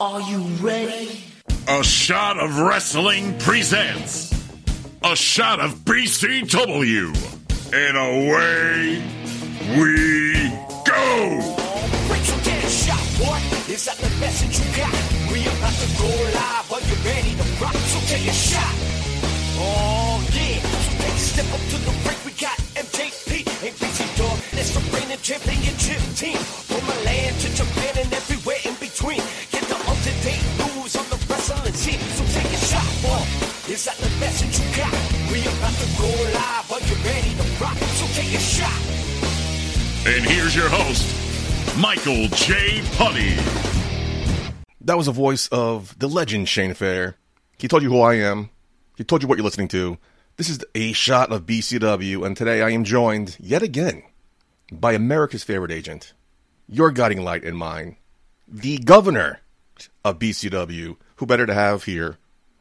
Are you ready? A Shot of Wrestling presents A Shot of BCW. And away we go. Break some damn shot, boy. Is that the message you got? We about to go live. Are you ready to rock? So take a shot. Oh, yeah. So take a step up to the break. We got MJP and BC Dog. That's the reigning championship team. And here's your host, Michael J. Putty. That was the voice of the legend Shane Fair. He told you who I am. He told you what you're listening to. This is a shot of BCW, and today I am joined yet again by America's favorite agent, your guiding light and mine, the governor of BCW. Who better to have here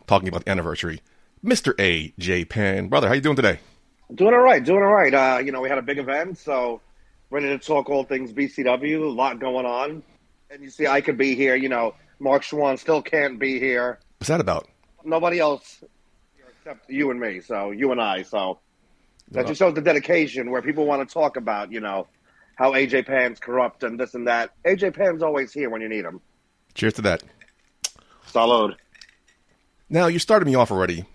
talking about the anniversary, Mr. A. J. Pan. Brother, how you doing today? Doing all right, doing all right. Uh, you know, we had a big event, so ready to talk all things BCW. A lot going on, and you see, I could be here. You know, Marc Chouen still can't be here. What's that about? Nobody else except you and me. So you and I. So that just shows the dedication where people want to talk about. You know, how AJ Pan's corrupt and this and that. AJ Pan's always here when you need him. Cheers to that. Salud. Now, you started me off already.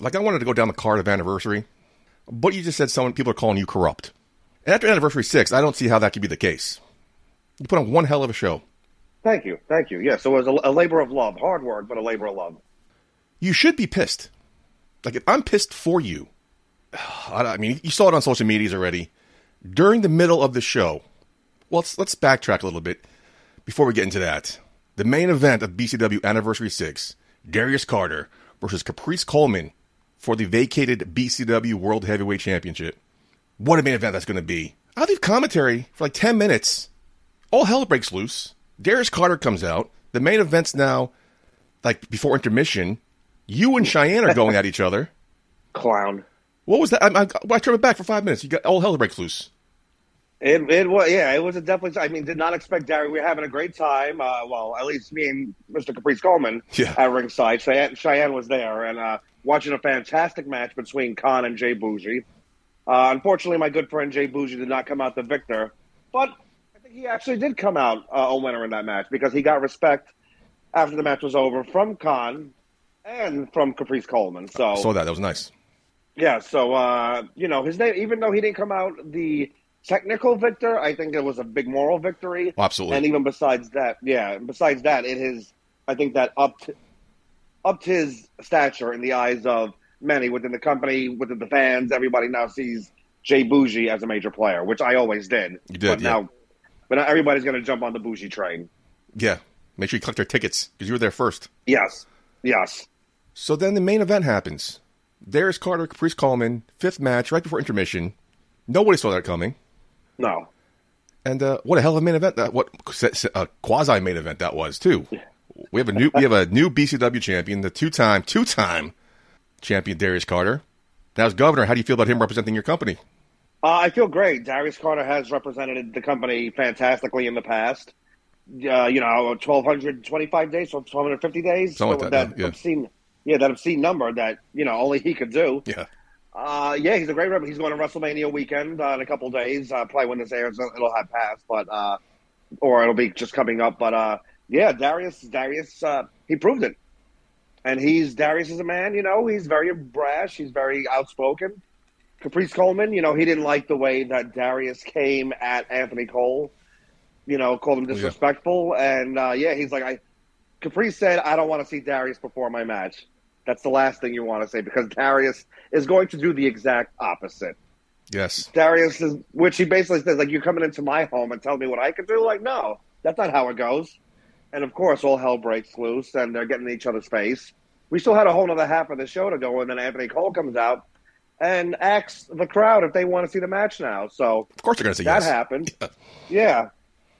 Like, I wanted to go down the card of anniversary, but you just said some people are calling you corrupt. And after anniversary six, I don't see how that could be the case. You put on one hell of a show. Thank you, thank you. Yes, it was a, a labor of love, hard work, but a labor of love. You should be pissed. Like, if I'm pissed for you. I I mean, you saw it on social medias already. During the middle of the show, well, let's, let's backtrack a little bit before we get into that. The main event of BCW Anniversary 6, Darius Carter versus Caprice Coleman for the vacated BCW World Heavyweight Championship. What a main event that's going to be. I'll leave commentary for like 10 minutes. All hell breaks loose. Darius Carter comes out. The main event's now, like before intermission, you and Cheyenne are going at each other. Clown. What was that? I, I, I turned it back for five minutes. You got all hell breaks loose. It, it was yeah, it was a definitely. I mean, did not expect Darius. We were having a great time. Uh, well, at least me and Mr. Caprice Coleman Yeah. at ringside. Cheyenne, Cheyenne was there and uh, watching a fantastic match between Khan and Jay Bougie. Uh, unfortunately, my good friend Jay Bougie did not come out the victor, but I think he actually did come out uh, a winner in that match because he got respect after the match was over from Khan and from Caprice Coleman. So Saw that. That was nice. yeah, so uh, you know his name, even though he didn't come out the technical victor, I think it was a big moral victory. Oh, absolutely. And even besides that, yeah, besides that, it is I think that upped upped his stature in the eyes of many within the company, within the fans. Everybody now sees Jay Bougie as a major player, which I always did. You did, but yeah. now, but now everybody's going to jump on the Bougie train. Yeah. Make sure you collect their tickets because you were there first. Yes, yes. So then the main event happens. Darius Carter, Caprice Coleman, fifth match right before intermission. Nobody saw that coming. No, And uh, what a hell of a main event that what a quasi main event that was too. We have a new we have a new BCW champion, the two time two time champion Darius Carter. Now as governor, how do you feel about him representing your company? Uh, I feel great. Darius Carter has represented the company fantastically in the past. Uh, you know, 1,225 days, or 1,250 days. Something like that, yeah. obscene, yeah, that obscene number that, you know, only he could do. Yeah. Uh, yeah, he's a great rep. He's going to WrestleMania weekend uh, in a couple days. Uh, probably when this airs, it'll have passed, but uh, or it'll be just coming up. But uh, yeah, Darius, Darius, uh, he proved it, and he's Darius is a man. You know, he's very brash. He's very outspoken. Caprice Coleman, you know, he didn't like the way that Darius came at Anthony Cole. You know, called him yeah. disrespectful, and uh, yeah, he's like, I. Caprice said, "I don't want to see Darius before my match." That's the last thing you want to say because Darius is going to do the exact opposite. Yes. Darius is, which he basically says, like, you're coming into my home and telling me what I can do. Like, no, that's not how it goes. And of course, all hell breaks loose, and they're getting in each other's face. We still had a whole other half of the show to go, and then Anthony Cole comes out and asks the crowd if they want to see the match now. So Of course they're going to say that yes. happened. Yeah. Yeah.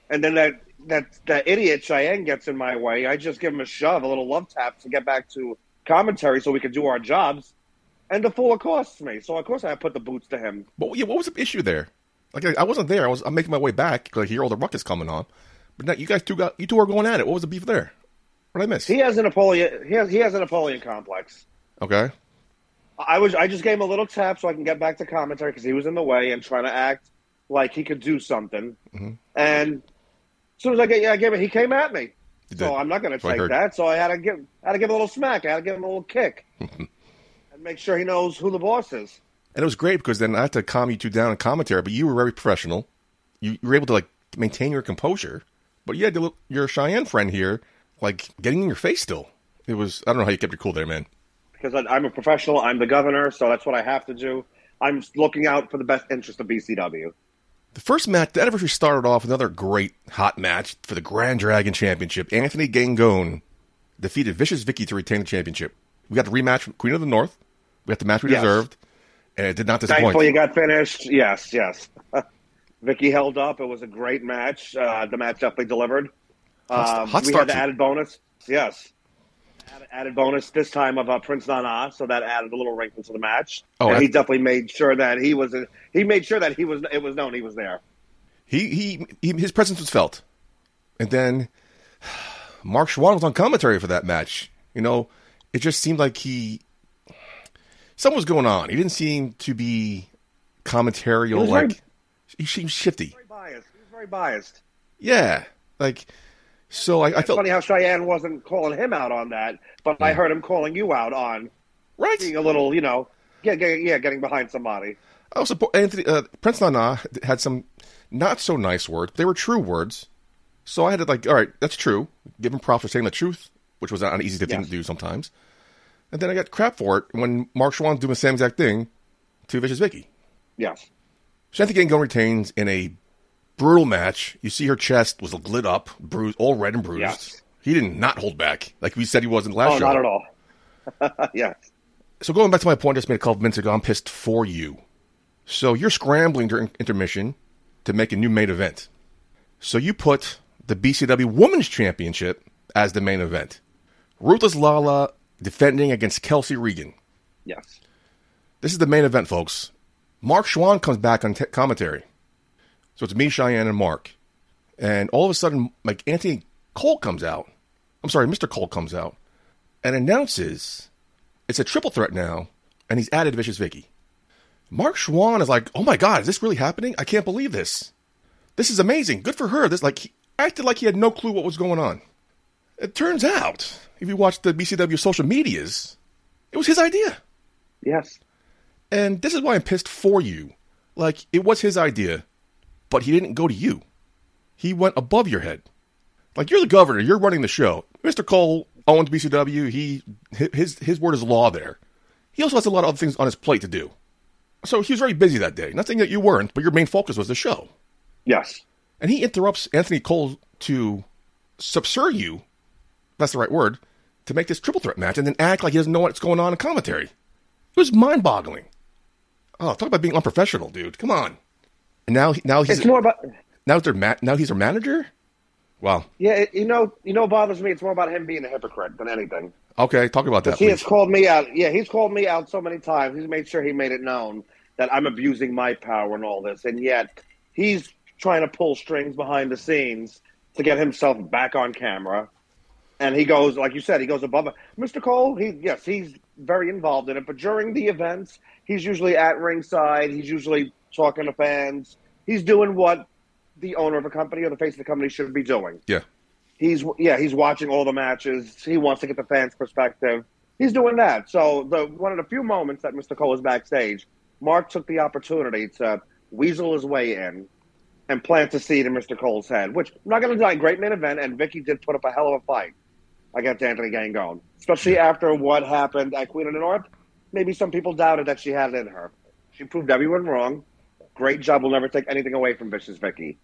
And then that that that idiot Cheyenne gets in my way. I just give him a shove, a little love tap to get back to commentary so we can do our jobs. And the fool accosts me. So of course I put the boots to him. But yeah, what was the issue there? Like I, I wasn't there. I was I'm making my way back because I hear all the ruckus coming on. But now you guys two got you two are going at it. What was the beef there? What did I miss? He has a Napoleon. He has he has a Napoleon complex. Okay. I was I just gave him a little tap so I can get back to commentary because he was in the way and trying to act like he could do something. Mm-hmm. And as soon as I get yeah, I gave it, he came at me. So. I'm not going to take that. So I had to give I had to give him a little smack. I had to give him a little kick and make sure he knows who the boss is. And it was great because then I had to calm you two down in commentary, but you were very professional. You, you were able to like maintain your composure, but you had to, your Cheyenne friend here, like getting in your face still. It was I don't know how you kept your cool there, man. because I- I'm a professional. I'm the governor, so that's what I have to do. I'm looking out for the best interest of BCW. The first match, the anniversary started off with another great hot match for the Grand Dragon Championship. Anthony Gangone defeated Vicious Vicky to retain the championship. We got the rematch from Queen of the North. We got the match we Yes. deserved, and it did not disappoint. Thankfully, it got finished. Yes, yes. Vicky held up. It was a great match. Uh, the match definitely delivered. Um, hot we had the added bonus. Yes. Added, added bonus this time of uh, Prince Nana, so that added a little wrinkle to the match. Oh, and he definitely made sure that he was. He made sure that he was. It was known he was there. He, he he his presence was felt, and then Marc Chouen was on commentary for that match. You know, it just seemed like he something was going on. He didn't seem to be commentarial. Like very- he seemed shifty. Very biased. He was very biased. Yeah, like so. I, I felt funny how Cheyenne wasn't calling him out on that, but I heard him calling you out on right. being a little, you know, yeah, yeah, yeah getting behind somebody. I also Anthony uh, Prince Nana had some not so nice words. They were true words, so I had to like, all right, that's true. Give him props for saying the truth, which was not an easy thing Yes. to do sometimes. And then I got crap for it when Marc Chouen doing the same exact thing to Vicious Vicky. Yes. Anthony Gangone retains in a brutal match. You see her chest was lit up, bruised, all red and bruised. He did not hold back like we said he was in the last Oh, show. not at all. yes. So going back to my point I just made a couple minutes ago, I'm pissed for you. So you're scrambling during intermission to make a new main event. So you put the BCW Women's Championship as the main event. Ruthless Lala defending against Kelsey Regan. Yes. This is the main event, folks. Marc Chouen comes back on t- commentary. So it's me, Cheyenne, and Mark. And all of a sudden, like Anthony Cole comes out. I'm sorry, Mr. Cole comes out and announces it's a triple threat now, and he's added Vicious Vicky. Marc Chouen is like, "Oh my God, is this really happening? I can't believe this. This is amazing. Good for her." This like he acted like he had no clue what was going on. It turns out, if you watch the BCW social medias, it was his idea. Yes. And this is why I'm pissed for you. Like, it was his idea, but he didn't go to you. He went above your head. Like, you're the governor, you're running the show. Mr. Cole owns BCW, he his his word is law there. He also has a lot of other things on his plate to do. So he was very busy that day. Nothing that you weren't, but your main focus was the show. Yes. And he interrupts Anthony Cole to subser you, that's the right word, to make this triple threat match and then act like he doesn't know what's going on in commentary. It was mind boggling. Oh, talk about being unprofessional, dude. Come on. And now, now he's It's more about now their ma- now he's their manager. Wow. yeah. It, you know, you know, what bothers me. It's more about him being a hypocrite than anything. Okay, talk about that, He has called me out. Yeah, he's called me out so many times. He's made sure he made it known that I'm abusing my power and all this, and yet he's trying to pull strings behind the scenes to get himself back on camera. And he goes, like you said, he goes above it. Mr. Cole, he yes, he's very involved in it, but during the events, he's usually at ringside. He's usually talking to fans. He's doing what the owner of a company or the face of the company should be doing. Yeah. He's yeah, he's watching all the matches. He wants to get the fans' perspective. He's doing that. So the one of the few moments that Mr. Cole was backstage, Mark took the opportunity to weasel his way in and plant a seed in Mr. Cole's head. Which I'm not going to deny, great main event, and Vicky did put up a hell of a fight against Anthony Gangone, especially after what happened at Queen of the North. Maybe some people doubted that she had it in her. She proved everyone wrong. Great job. We'll never take anything away from Vicious Vicky.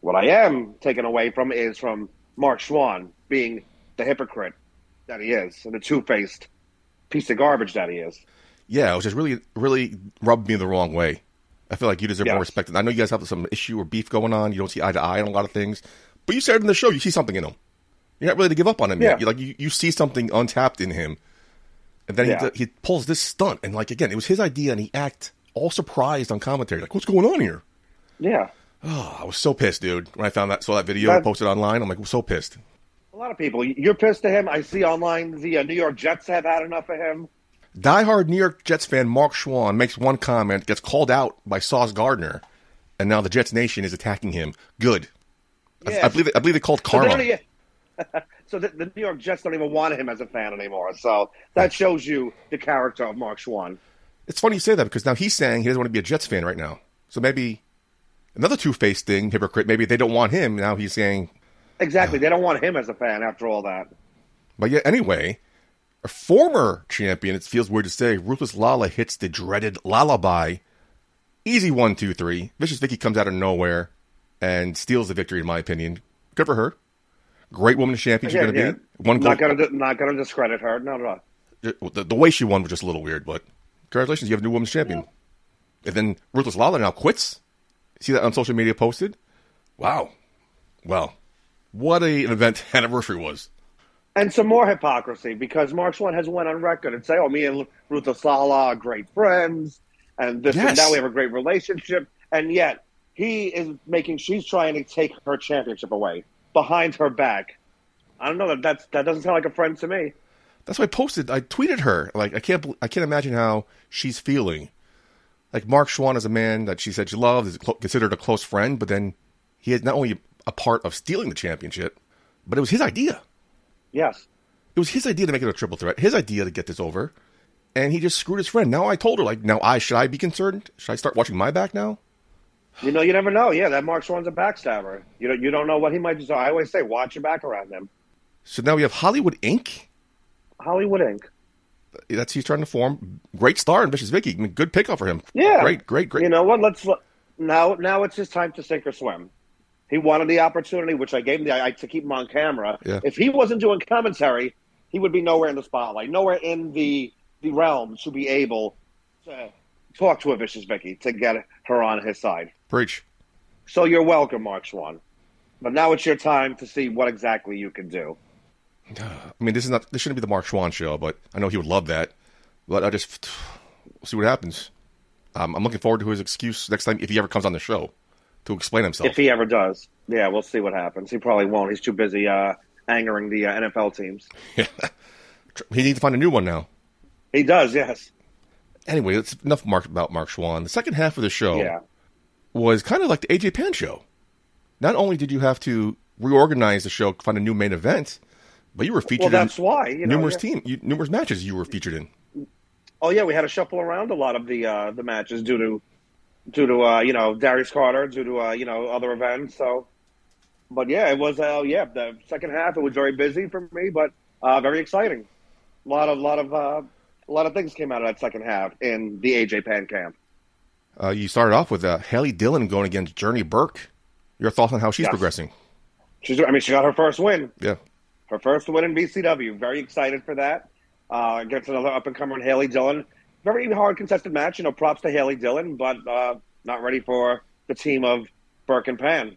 What I am taking away from is from Marc Chouen being the hypocrite that he is and the two faced piece of garbage that he is. Yeah, was just really, really rubbed me the wrong way. I feel like you deserve more respect. And I know you guys have some issue or beef going on. You don't see eye to eye on a lot of things, but you said in the show you see something in him. You're not ready to give up on him Yeah. yet. You like you, you see something untapped in him, and then Yeah. he, he pulls this stunt. And like again, it was his idea, and he act all surprised on commentary, like what's going on here? Yeah. Oh, I was so pissed, dude. When I found that saw that video That- posted online, I'm like, I'm so pissed. A lot of people. You're pissed at him. I see online the uh, New York Jets have had enough of him. Diehard New York Jets fan Marc Chouen makes one comment, gets called out by Sauce Gardner, and now the Jets Nation is attacking him. Good. I- Yeah. I, believe I believe they called So, karma. e- so the, the New York Jets don't even want him as a fan anymore. So that shows you the character of Marc Chouen. It's funny you say that because now he's saying he doesn't want to be a Jets fan right now. So maybe another two faced thing, hypocrite. Maybe they don't want him. Now he's saying, Exactly. They don't want him as a fan after all that. but yeah, anyway, a former champion, it feels weird to say, Ruthless Lala hits the dreaded lullaby. Easy one, two, three. Vicious Vicky comes out of nowhere and steals the victory, in my opinion. Good for her. Great woman champion she's Yeah, going to yeah. be. One not gonna not gonna discredit her. Not at all. the, the way she won was just a little weird, but congratulations, you have a new women's champion. And then Ruthless Lala now quits. See that on social media posted? Wow. Well, what a, an event anniversary was. And some more hypocrisy because Marc Chouen has went on record and say, "Oh, me and Ruthless Lala are great friends, and this and Yes. now we have a great relationship." And yet he is making she's trying to take her championship away behind her back. I don't know that that's, that doesn't sound like a friend to me. That's why I posted. I tweeted her. Like I can't. I can't imagine how she's feeling. Like Marc Chouen is a man that she said she loved, is considered a close friend, but then he is not only a part of stealing the championship, but it was his idea. Yes. It was his idea to make it a triple threat. His idea to get this over, and he just screwed his friend. Now I told her like, now I should I be concerned? Should I start watching my back now? You know, you never know. Yeah, that Marc Chouen's a backstabber. You don't, you don't know what he might do. So I always say, watch your back around him. So now we have Hollywood Inc. Hollywood Inc. That's he's trying to form. Great star in Vicious Vicky. I mean, good pickup for him. Yeah. Great, great, great. You know what? Let's now. Now it's his time to sink or swim. He wanted the opportunity, which I gave him the I, to keep him on camera. Yeah. If he wasn't doing commentary, he would be nowhere in the spotlight, nowhere in the the realm to be able to talk to a vicious Vicky to get her on his side. Preach. So you're welcome, Marc Chouen. But now it's your time to see what exactly you can do. I mean, this is not. This shouldn't be the Marc Chouen show, but I know he would love that. But I just we'll see what happens. Um, I'm looking forward to his excuse next time if he ever comes on the show to explain himself. If he ever does, yeah, we'll see what happens. He probably won't. He's too busy uh, angering the uh, NFL teams. Yeah, he needs to find a new one now. He does, yes. Anyway, that's enough Mark about Marc Chouen. The second half of the show Yeah. Was kind of like the AJ Pan show. Not only did you have to reorganize the show, find a new main event, but you were Well, featured that's in why. You know, numerous yeah. team, you, numerous matches you were featured in. Oh yeah, we had to shuffle around a lot of the uh, the matches due to due to uh, you know Darius Carter, due to uh, you know other events. So, but yeah, it was uh, yeah the second half. It was very busy for me, but uh, very exciting. A lot of lot of uh, a lot of things came out of that second half in the AJ Pan camp. Uh, you started off with uh, Haley Dillon going against Journey Burke. Your thoughts on how she's Yes. progressing? She's I mean she got her first win. Yeah. her first win in BCW. Very excited for that. Uh, against another up and comer, Haley Dillon. Very hard contested match. You know, props to Haley Dillon, but uh, not ready for the team of Burke and Pan.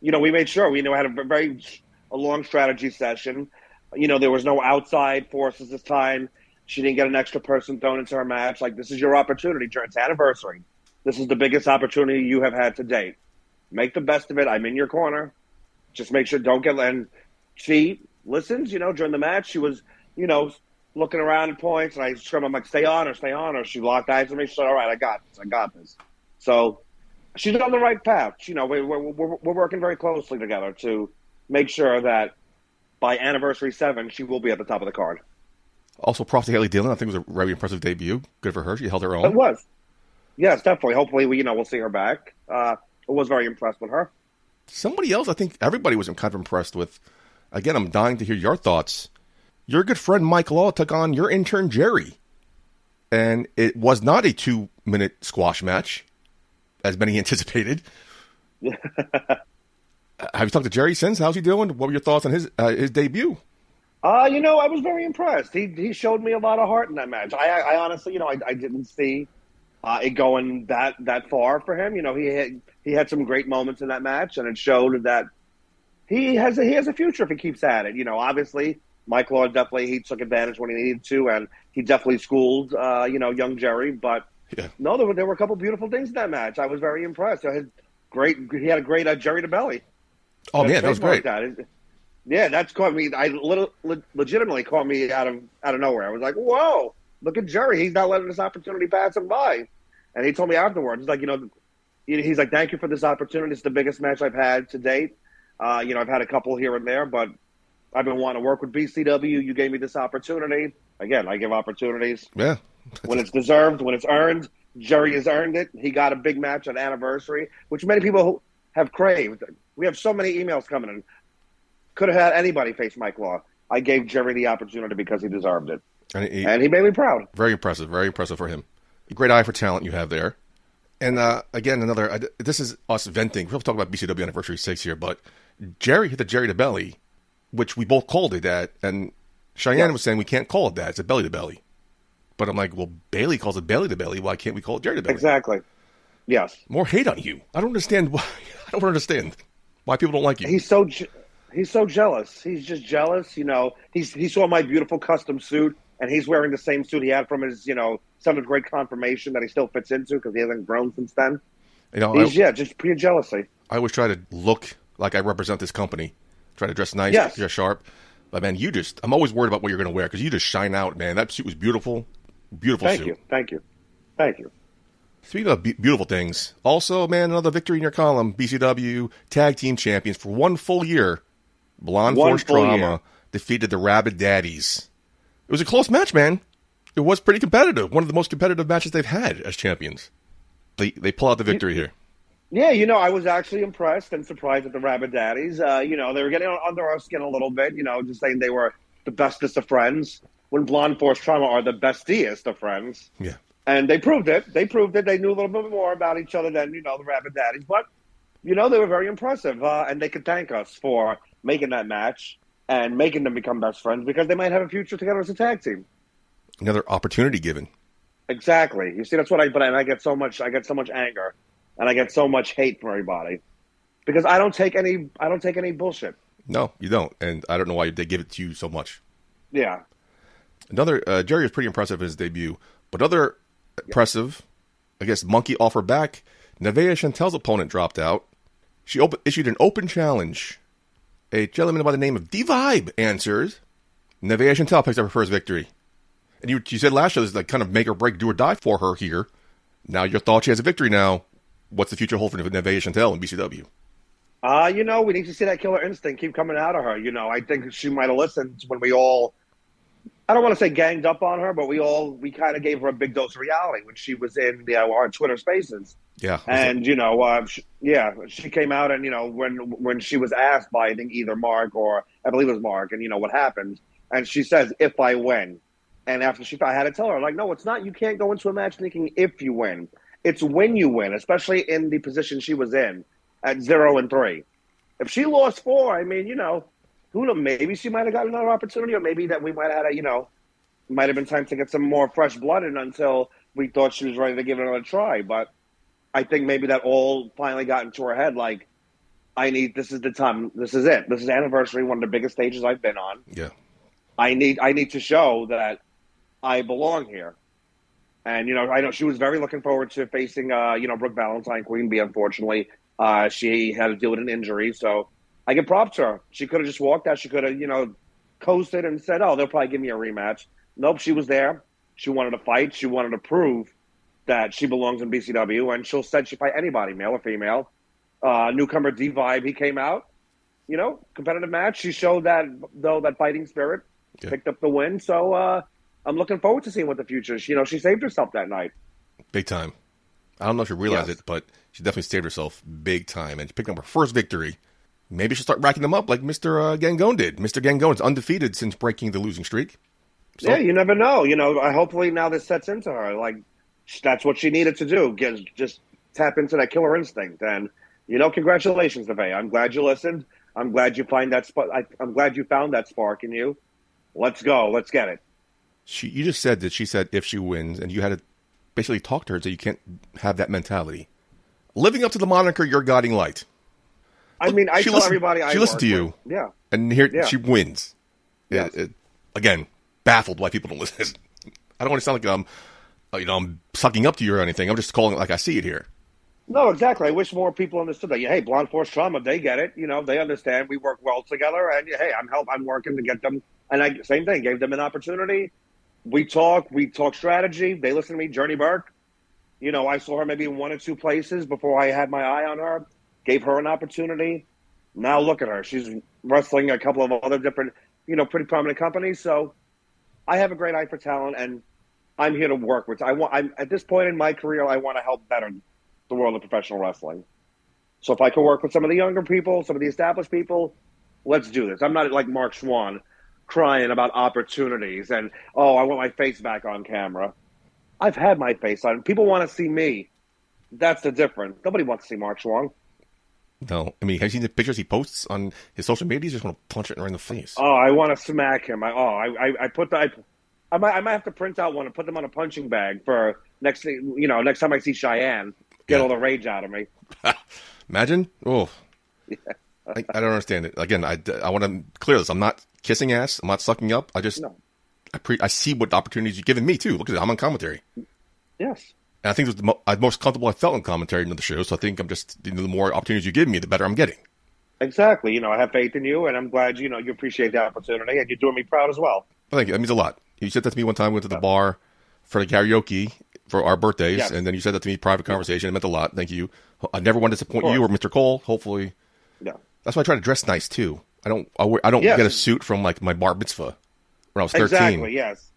You know, we made sure we you know had a very a long strategy session. You know, there was no outside forces this time. She didn't get an extra person thrown into her match. Like this is your opportunity. It's anniversary. This is the biggest opportunity you have had to date. Make the best of it. I'm in your corner. Just make sure don't get and she listens. You know, during the match, she was you know looking around at points, and I screamed, I'm like, "Stay on her, stay on her." She locked eyes with me. She said, "All right, I got this. I got this." So she's on the right path. You know, we're we're, we're, we're working very closely together to make sure that by anniversary seven, she will be at the top of the card. Also, props to Haley Dillon. I think it was a very impressive debut. Good for her. She held her own. It was, yes, definitely. Hopefully, we you know we'll see her back. Uh, I was very impressed with her. Somebody else, I think everybody was kind of impressed with. Again, I'm dying to hear your thoughts. Your good friend Mike Law took on your intern Jerry, and it was not a two minute squash match, as many anticipated. Have you talked to Jerry since? How's he doing? What were your thoughts on his uh, his debut? Uh, you know, I was very impressed. He he showed me a lot of heart in that match. I I, I honestly, you know, I, I didn't see uh, it going that that far for him. You know, he had he had some great moments in that match, and it showed that he has a, he has a future if he keeps at it. You know, obviously, Mike Law definitely he took advantage when he needed to, and he definitely schooled uh, you know young Jerry. But Yeah. no, there were there were a couple beautiful things in that match. I was very impressed. I had great. He had a great uh, Jerry to belly. Oh Just man, that was great. That. Yeah, that's caught me. I little, le- legitimately caught me out of out of nowhere. I was like, "Whoa, look at Jerry! He's not letting this opportunity pass him by." And he told me afterwards, he's like, "You know, he's like, thank you for this opportunity. It's the biggest match I've had to date. Uh, you know, I've had a couple here and there, but I've been wanting to work with BCW. You gave me this opportunity. Again, I give opportunities Yeah. when it's deserved, when it's earned. Jerry has earned it. He got a big match on anniversary, which many people have craved. We have so many emails coming in. Could have had anybody face Mike Law. I gave Jerry the opportunity because he deserved it, And he, and he made me proud. very impressive. Very impressive for him. Great eye for talent you have there. And uh, again, another. I, this is us venting. We'll talk about BCW Anniversary Six here, but Jerry hit the Jerry to belly, which we both called it that, and Cheyenne Yeah. was saying we can't call it that. It's a belly to belly. But I'm like, well, Bayley calls it belly to belly. Why can't we call it Jerry to belly? Exactly. Yes. More hate on you. I don't understand why. I don't understand why people don't like you. he's so je- he's so jealous. He's just jealous. You know, he's he saw my beautiful custom suit, and he's wearing the same suit he had from his you know seventh grade confirmation that he still fits into because he hasn't grown since then. you know, He's I, yeah, just pure jealousy. I always try to look like I represent this company. Try to dress nice, Yes. dress sharp. But man, you just, I'm always worried about what you're going to wear because you just shine out, man. That suit was beautiful. Beautiful Thank suit. you, thank you, thank you. Speaking of be- beautiful things, also, man, another victory in your column. BCW Tag Team Champions for one full year. Blonde One Force Drama year. defeated the Rabid Daddies. It was a close match, man. It was pretty competitive. One of the most competitive matches they've had as champions. They they pull out the victory here. Yeah, you know, I was actually impressed and surprised at the Rabbit Daddies. Uh, you know, they were getting under our skin a little bit. You know, just saying they were the bestest of friends. When Blonde Force Trauma are the bestiest of friends. Yeah. And they proved it. They proved it. They knew a little bit more about each other than, you know, the Rabbit Daddies. But, you know, they were very impressive. Uh, and they could thank us for making that match and making them become best friends because they might have a future together as a tag team. Another opportunity given. Exactly. You see, that's what I, but I get so much, I get so much anger and I get so much hate from everybody because I don't take any, I don't take any bullshit. No, you don't. And I don't know why they give it to you so much. Yeah. Another uh, Jerry was pretty impressive in his debut, but other impressive, I guess, monkey off her back. Nevaeh Chantel's opponent dropped out. She op- issued an open challenge. A gentleman by the name of D Vibe answers. Nevaeh Chantel picks up her first victory. And you, you said last year this is like kind of make or break, do or die for her here. Now your thought she has a victory now. What's the future hold for Nevaeh Chantel in BCW? Uh, you know, we need to see that killer instinct keep coming out of her. You know, I think she might have listened when we all, I don't want to say ganged up on her, but we all, we kind of gave her a big dose of reality when she was in the, uh, our Twitter spaces. Yeah, And, you know, uh, sh yeah, she came out and, you know, when, when she was asked by, I think, either Mark or I believe it was Mark, and, you know, what happened. And she says, if I win. And after she, I had to tell her, like, no, it's not. You can't go into a match thinking if you win. It's when you win, especially in the position she was in at zero and three. If she lost four, I mean, you know, who knows? Maybe she might have got another opportunity, or maybe that we might have had a, you know, might have been time to get some more fresh blood in until we thought she was ready to give it another try. But I think maybe that all finally got into her head, like, I need this is the time. This is it. This is anniversary, one of the biggest stages I've been on. yeah. I need I need to show that I belong here. And you know, I know she was very looking forward to facing uh, you know, Brooke Valentine, Queen Bee, unfortunately. Uh, she had to deal with an injury, so I give props to her. She could have just walked out, she could have, you know, coasted and said, Oh, they'll probably give me a rematch. Nope, she was there. She wanted to fight, she wanted to prove that she belongs in BCW and she'll said she fight anybody, male or female. Uh, newcomer D Vibe, he came out. You know, competitive match. She showed that though that fighting spirit Yeah. picked up the win. So uh, I'm looking forward to seeing what the future is. You know, she saved herself that night. Big time. I don't know if you realize Yes. it, but she definitely saved herself big time and she picked up her first victory. Maybe she'll start racking them up like Mr. Uh, Gangone did. Mr. Gangone is undefeated since breaking the losing streak. So, yeah, you never know. You know, hopefully now this sets into her. Like that's what she needed to do. Get, just tap into that killer instinct. And you know, congratulations, Nevaeh. I'm glad you listened. I'm glad you find that spot. I'm glad you found that spark in you. Let's go. Let's get it. she, you just said that she said if she wins, and you had to basically talk to her so you can't have that mentality. Living up to the moniker, you're guiding light. I mean, I She tell listened- everybody I she listened to you. with- Yeah. And here Yeah. she wins. Yes. It- it- again, baffled why people don't listen. I don't want to sound like I'm, uh, you know, I'm sucking up to you or anything. I'm just calling it like I see it here. No, exactly. I wish more people understood that. Hey, Blonde Force Trauma, they get it. You know, they understand. We work well together, and hey, I'm help. I'm working to get them. And I same thing. Gave them an opportunity. We talk. We talk strategy. They listen to me. Journey Burke. You know, I saw her maybe in one or two places before I had my eye on her. Gave her an opportunity. Now look at her. She's wrestling a couple of other different, you know, pretty prominent companies. So I have a great eye for talent, and I'm here to work with. I want. I'm at this point in my career. I want to help better the world of professional wrestling. So if I can work with some of the younger people, some of the established people, let's do this. I'm not like Marc Chouen crying about opportunities and oh, I want my face back on camera. I've had my face on. People want to see me. That's the difference. Nobody wants to see Marc Chouen. No, I mean, have you seen the pictures he posts on his social media? You just want to punch it right in the face. Oh, I want to smack him. I, oh, I, I, I put the, I, I might, I might have to print out one and put them on a punching bag for next, you know, next time I see Cheyenne, get Yeah. all the rage out of me. Imagine. Oh, I, I don't understand it. Again, I, I want to clear this. I'm not kissing ass. I'm not sucking up. I just No. I pre I see what opportunities you've given me too. Look at it. I'm on commentary, Yes. And I think it was the mo- uh, I'm most comfortable I felt in commentary in the show. So I think I'm just you know, the more opportunities you give me, the better I'm getting. Exactly. You know, I have faith in you, and I'm glad you know you appreciate the opportunity, and you're doing me proud as well. Well, thank you. That means a lot. You said that to me one time. We went to the bar for the karaoke for our birthdays, Yes. and then you said that to me private conversation. It meant a lot. Thank you. I never want to disappoint you or. Mr. Cole. Hopefully, Yeah. that's why I try to dress nice too. I don't. I, wear, I don't Yes. get a suit from like my bar mitzvah when I was thirteen. Exactly. Yes.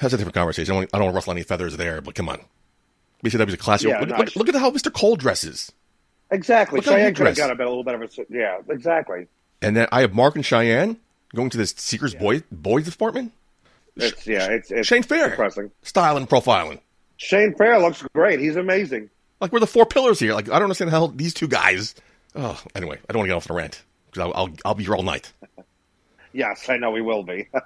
That's a different conversation. I don't, I don't want to rustle any feathers there, but come on. BCW's a classy. Yeah, look, no, look, look at how Mr. Cole dresses. Exactly. Look Cheyenne could have got a, bit, a little bit of a yeah. Exactly. And then I have Mark and Cheyenne going to this Seekers boy, boys department. It's yeah. It's it's Shane Fair. depressing. Styling, profiling. Shane Fair looks great. He's amazing. Like we're the four pillars here. Like I don't understand how these two guys. Oh, anyway, I don't want to get off the rant because I'll, I'll I'll be here all night. Yes, I know we will be.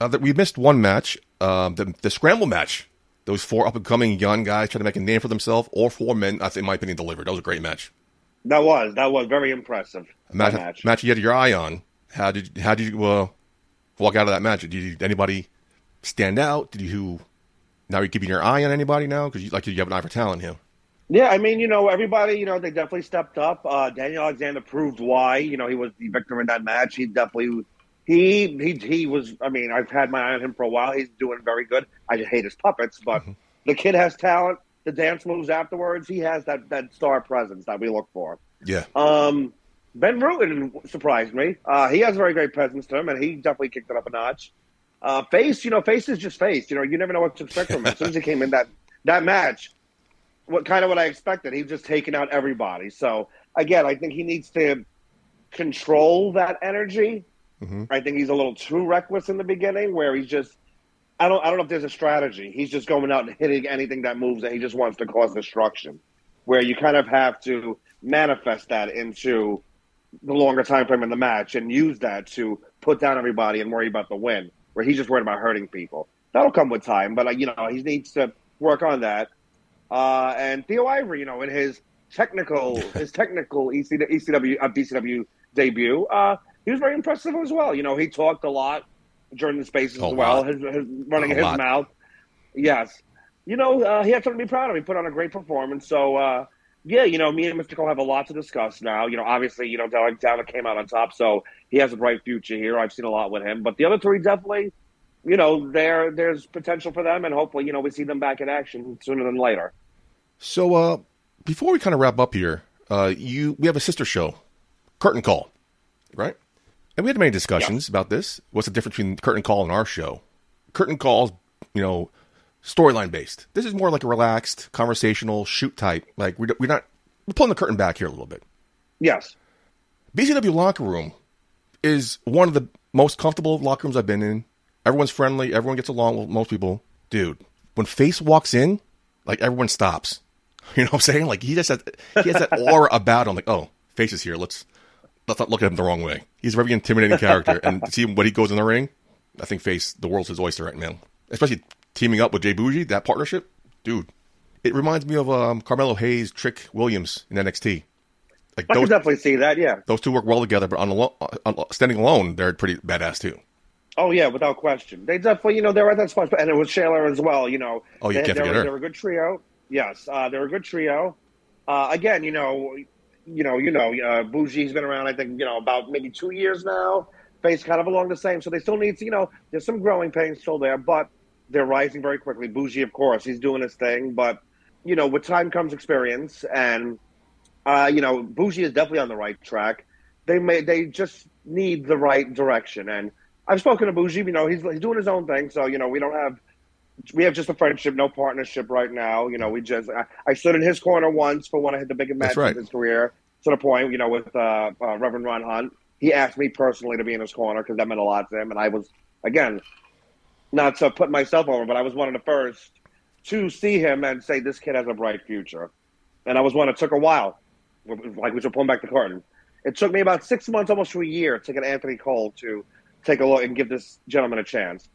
Uh, that we missed one match, um, the the scramble match. Those four up and coming young guys trying to make a name for themselves. All four men, I think, in my opinion, delivered. That was a great match. that was that was very impressive. A match, match. match you had your eye on. How did how did you uh, walk out of that match? Did you, anybody stand out? Did you now you're keeping your eye on anybody now because you like you have an eye for talent here. Yeah, I mean, you know, everybody, you know, they definitely stepped up. Uh, Daniel Alexander proved why. You know, he was the victor in that match. He definitely, he he he was. I mean, I've had my eye on him for a while. He's doing very good. I just hate his puppets, but the kid has talent. The dance moves afterwards. He has that that star presence that we look for. Yeah, Um, ben Rutten surprised me. Uh, he has a very great presence to him, and he definitely kicked it up a notch. Uh, face, you know, face is just face. You know, you never know what to expect from him. As soon as he came in that that match, what kind of what I expected. He was just taking out everybody. So again, I think he needs to control that energy. Mhm. I think he's a little too reckless in the beginning, where he's just. I don't. I don't know if there's a strategy. He's just going out and hitting anything that moves, and he just wants to cause destruction. Where you kind of have to manifest that into the longer time frame in the match and use that to put down everybody and worry about the win. Where he's just worried about hurting people. That'll come with time, but uh, you know he needs to work on that. Uh, and Theo Ivory, you know, in his technical his technical E EC, ECW uh, BCW debut, uh, he was very impressive as well. You know, he talked a lot during the spaces A as well, his, his running A his lot. mouth. Yes, you know, uh, he had something to be proud of. He put on a great performance. So, uh, yeah, you know, me and Mr. Cole have a lot to discuss now. You know, obviously, you know, Dalek Downer came out on top, so he has a bright future here. I've seen a lot with him, but the other three definitely, you know, there there's potential for them, and hopefully, you know, we see them back in action sooner than later. So uh, before we kind of wrap up here, uh, you we have a sister show, Curtain Call, right? And we had many discussions about this. What's the difference between Curtain Call and our show? Curtain Call's, you know, storyline based. This is more like a relaxed, conversational shoot type. Like we're, we're not we're pulling the curtain back here a little bit. Yes, BCW locker room is one of the most comfortable locker rooms I've been in. Everyone's friendly. Everyone gets along with most people. Dude, when Face walks in, like everyone stops. You know what I'm saying? Like he just has, he has that aura about him. Like, oh, Face is here. Let's let's not look at him the wrong way. He's a very intimidating character, and to see what he goes in the ring, I think Face the world's his oyster right now. Especially teaming up with Jay Bougie, that partnership, dude. It reminds me of um, Carmelo Hayes, Trick Williams in NXT. Like I those, can definitely see that. Yeah. those two work well together, but on, alo- on standing alone, they're pretty badass too. Oh yeah, without question. They definitely, you know, they're at that spot, and it was Shayla as well. You know, Oh, you they, can't they're, forget her. They're a good trio. Yes, uh, they're a good trio. uh, again, you know, you know, you know, uh, Bougie's been around. I think you know about maybe two years now. Face kind of along the same, so they still need to, you know, there's some growing pains still there, but they're rising very quickly. Bougie, of course, he's doing his thing, but you know, with time comes experience, and uh, you know, Bougie is definitely on the right track. They may, they just need the right direction, and I've spoken to Bougie. You know, he's he's doing his own thing, so you know, we don't have we have just a friendship, no partnership right now. You know, we just I, I stood in his corner once for when I hit the biggest match right. of his career. To the point, you know, with uh, uh, Reverend Ron Hunt, he asked me personally to be in his corner because that meant a lot to him, and I was again not to put myself over, but I was one of the first to see him and say this kid has a bright future. And I was one. It took a while, like we were pulling back the curtain. It took me about six months, almost to a year, to get Anthony Cole to take a look and give this gentleman a chance.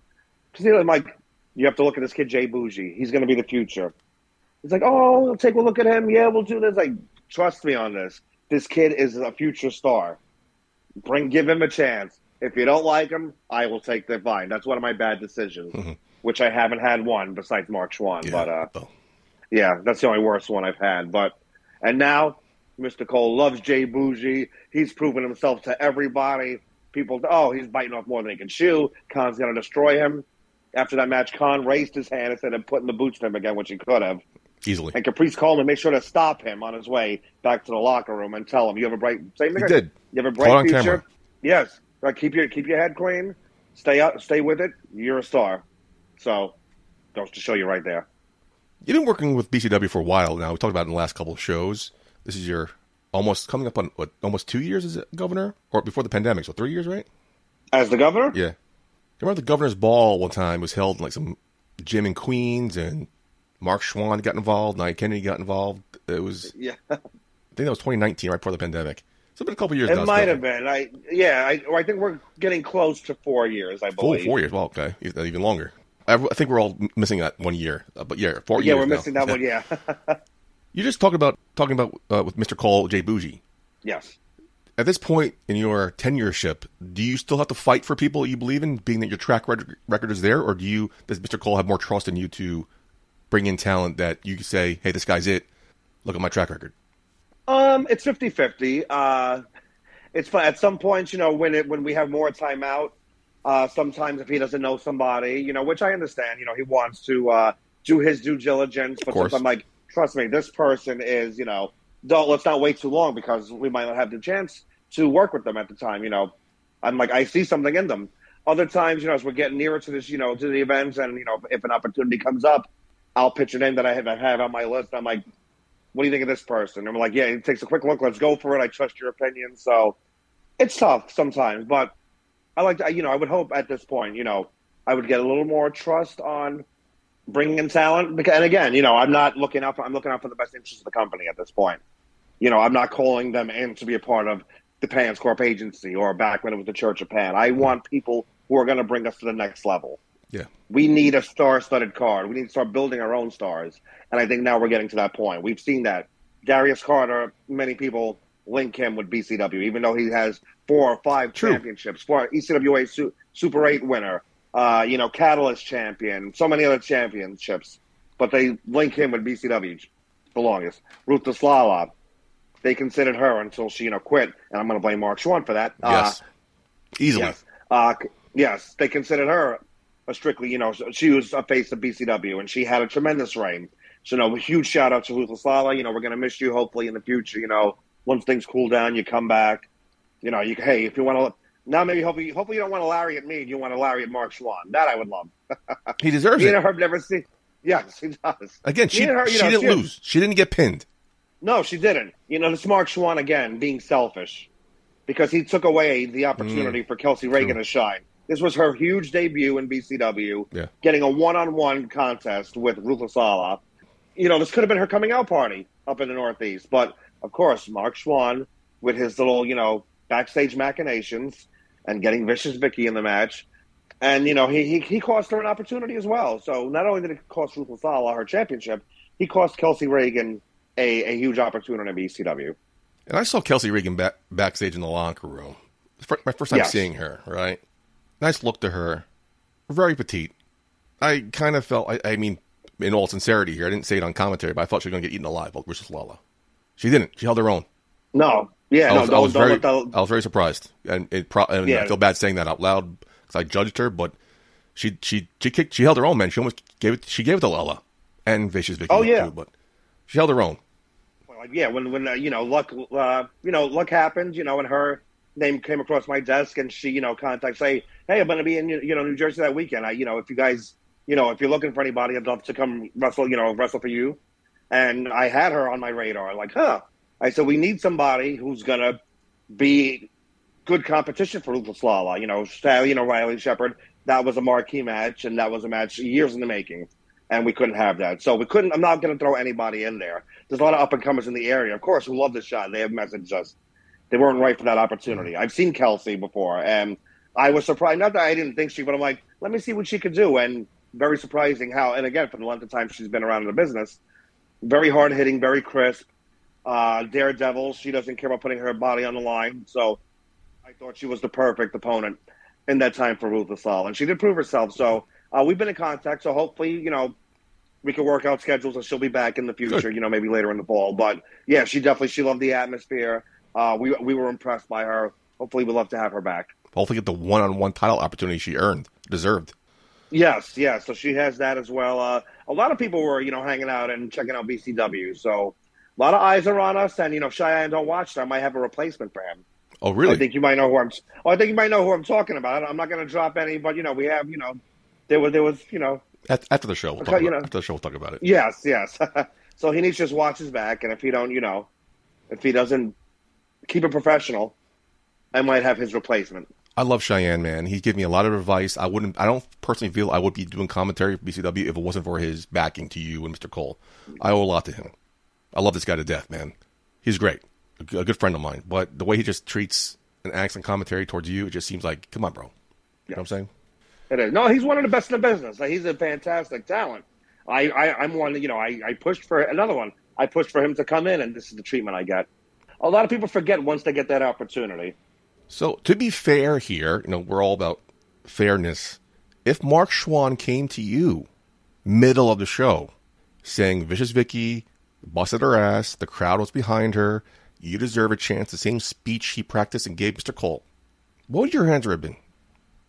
Because you know, like you have to look at this kid Jay Bougie. He's going to be the future. He's like, oh, we'll take a look at him. Yeah, we'll do this. Like, trust me on this. This kid is a future star. Bring, give him a chance. If you don't like him, I will take the fine. That's one of my bad decisions, which I haven't had one besides Marc Chouen. Yeah. But uh, Oh. yeah, that's the only worst one I've had. But and now Mr. Cole loves Jay Bougie. He's proven himself to everybody. People, oh, he's biting off more than he can chew. Khan's going to destroy him. After that match, Khan raised his hand instead of putting the boots to him again, which he could have. easily. And Caprice called him and made sure to stop him on his way back to the locker room and tell him, "You have a bright." Same He did. You have a bright future. camera. Yes. Right, keep your keep your head clean. Stay out. Stay with it. You're a star. So, goes to show you right there. You've been working with BCW for a while now. We talked about it in the last couple of shows. This is your almost coming up on what almost two years as a governor, or before the pandemic, so three years, right? As the governor, Yeah. You remember the governor's ball one time was held in like some gym in Queens, and Marc Chouen got involved, Nia Kennedy got involved. It was, yeah. I think that was 2019, right before the pandemic. So it's been a couple years. It might have been. I yeah. I, I think we're getting close to four years. I believe. four years. Well, okay, even even longer. I, I think we're all missing that one year, uh, but yeah, four Yeah, years. we're now. missing that one. Yeah. You just talked about talking about uh, with Mr. Cole, Jay Bougie. yes. At this point in your tenureship, do you still have to fight for people you believe in, being that your track record, is there, or do you does Mr. Cole have more trust in you to bring in talent that you can say, "Hey, this guy's it. Look at my track record." Um, it's 50-50. Uh, it's fun. At some points, you know, when it when we have more time out, uh, sometimes if he doesn't know somebody, you know, which I understand, you know, he wants to uh, do his due diligence. But I'm like, trust me, this person is, you know, don't let's not wait too long because we might not have the chance to work with them at the time. You know, I'm like, I see something in them. Other times, you know, as we're getting nearer to this, you know, to the events, and you know, if an opportunity comes up, I'll pitch it in that I have, I have on my list. I'm like, what do you think of this person? And I'm like, yeah, it takes a quick look. Let's go for it. I trust your opinion. So it's tough sometimes, but I like to, you know, I would hope at this point, you know, I would get a little more trust on bringing in talent. Because, and again, you know, I'm not looking out for, I'm looking out for the best interest of the company at this point. You know, I'm not calling them in to be a part of the Pans Corp agency or back when it was the Church of Pan. I want people who are going to bring us to the next level. Yeah, We need a star-studded card. We need to start building our own stars, and I think now we're getting to that point. We've seen that Darius Carter. Many people link him with BCW, even though he has four or five True. championships, four ECWA Su- Super Eight winner, uh, you know, Catalyst champion, so many other championships, but they link him with BCW the longest. Ruthless Lala, they considered her until she, you know, quit, and I'm going to blame Marc Chouen for that. yes, easily. Yes. Uh, yes, they considered her a strictly, you know, she was a face of BCW and she had a tremendous reign. So, you know, a huge shout out to Ruthless Lala. You know, we're going to miss you hopefully in the future. You know, once things cool down, you come back. You know, you hey, if you want to, now maybe hopefully, hopefully you don't want to lariat me. You want to lariat Marc Chouen. That I would love. He deserves Me it. and her never see. Yes, he does. Again, she her, she know, didn't lose. She didn't get pinned. No, she didn't. You know, this Marc Chouen again being selfish because he took away the opportunity mm. for Kelsey Reagan to shine. This was her huge debut in BCW, Yeah. getting a one-on-one contest with Ruthless Lala. You know, this could have been her coming out party up in the Northeast, but of course, Marc Chouen with his little, you know, backstage machinations and getting Vicious Vicky in the match. And, you know, he, he, he cost her an opportunity as well. So not only did it cost Ruthless Lala her championship, he cost Kelsey Reagan a, a huge opportunity in BCW. And I saw Kelsey Regan back, backstage in the locker room. My first time Yes. seeing her, right? Nice look to her. Very petite. I kind of felt, I, I mean, in all sincerity here, I didn't say it on commentary, but I thought she was going to get eaten alive by Ruthless Lala. She didn't. She held her own. No, yeah, I no, was, don't, I was don't very, let the, I was very surprised, and it pro- and I feel bad saying that out loud because I judged her, but she she she kicked, she held her own, man. She almost gave it. She gave it to Lella and Vicious Vicky. Oh, yeah. too, but she held her own. Like, yeah, when when uh, you know luck, uh, you know luck happened, you know, and her name came across my desk, and she, you know, contacts say, hey, I'm going to be in, you know, New Jersey that weekend. I, you know, if you guys, you know, if you're looking for anybody, I'd love to come wrestle, you know, wrestle for you. And I had her on my radar, like, huh. I said, we need somebody who's going to be good competition for Ruthless Lala. You know, know, Riley Shepard. That was a marquee match, and that was a match years in the making, and we couldn't have that. So we couldn't. I'm not going to throw anybody in there. There's a lot of up and comers in the area, of course, who love the shot. They have messaged us. They weren't right for that opportunity. I've seen Kelsey before, and I was surprised. Not that I didn't think she, but I'm like, let me see what she could do. And very surprising how. And again, for the length of time she's been around in the business, very hard hitting, very crisp. Uh, daredevil. She doesn't care about putting her body on the line. So I thought she was the perfect opponent in that time for Ruthless Lala, and she did prove herself. So uh, we've been in contact. So hopefully, you know, we can work out schedules, and she'll be back in the future. Good. You know, maybe later in the fall. But yeah, she definitely she loved the atmosphere. Uh, we we were impressed by her. Hopefully, we'd love to have her back. Hopefully, get the one-on-one title opportunity she earned, deserved. Yes, yes. So she has that as well. Uh, a lot of people were, you know, hanging out and checking out BCW. So a lot of eyes are on us, and you know, Cheyenne don't watch, I might have a replacement for him. Oh, really? I think you might know who I'm. Oh, I think you might know who I'm talking about. I'm not going to drop any, but you know, we have, you know, there was there was, you know, After the show, we'll talk you know. after the show, we'll talk about it. yes, yes. so he needs to just watch his back, and if he don't, you know, if he doesn't keep it professional, I might have his replacement. I love Cheyenne, man. He's given me a lot of advice. I wouldn't. I don't personally feel I would be doing commentary for BCW if it wasn't for his backing to you and Mr. Cole. I owe a lot to him. I love this guy to death, man. He's great, a good friend of mine. But the way he just treats and acts in commentary towards you, it just seems like, come on, bro. You know what I'm saying? It is. No, he's one of the best in the business. Like, he's a fantastic talent. I, I, I'm one, you know, I, I pushed for another one. I pushed for him to come in, and this is the treatment I get. A lot of people forget once they get that opportunity. So to be fair here, you know, we're all about fairness. If Marc Chouen came to you middle of the show saying Vicious Vicky busted her ass, the crowd was behind her, you deserve a chance, the same speech he practiced and gave Mr. Cole, what would your answer have been?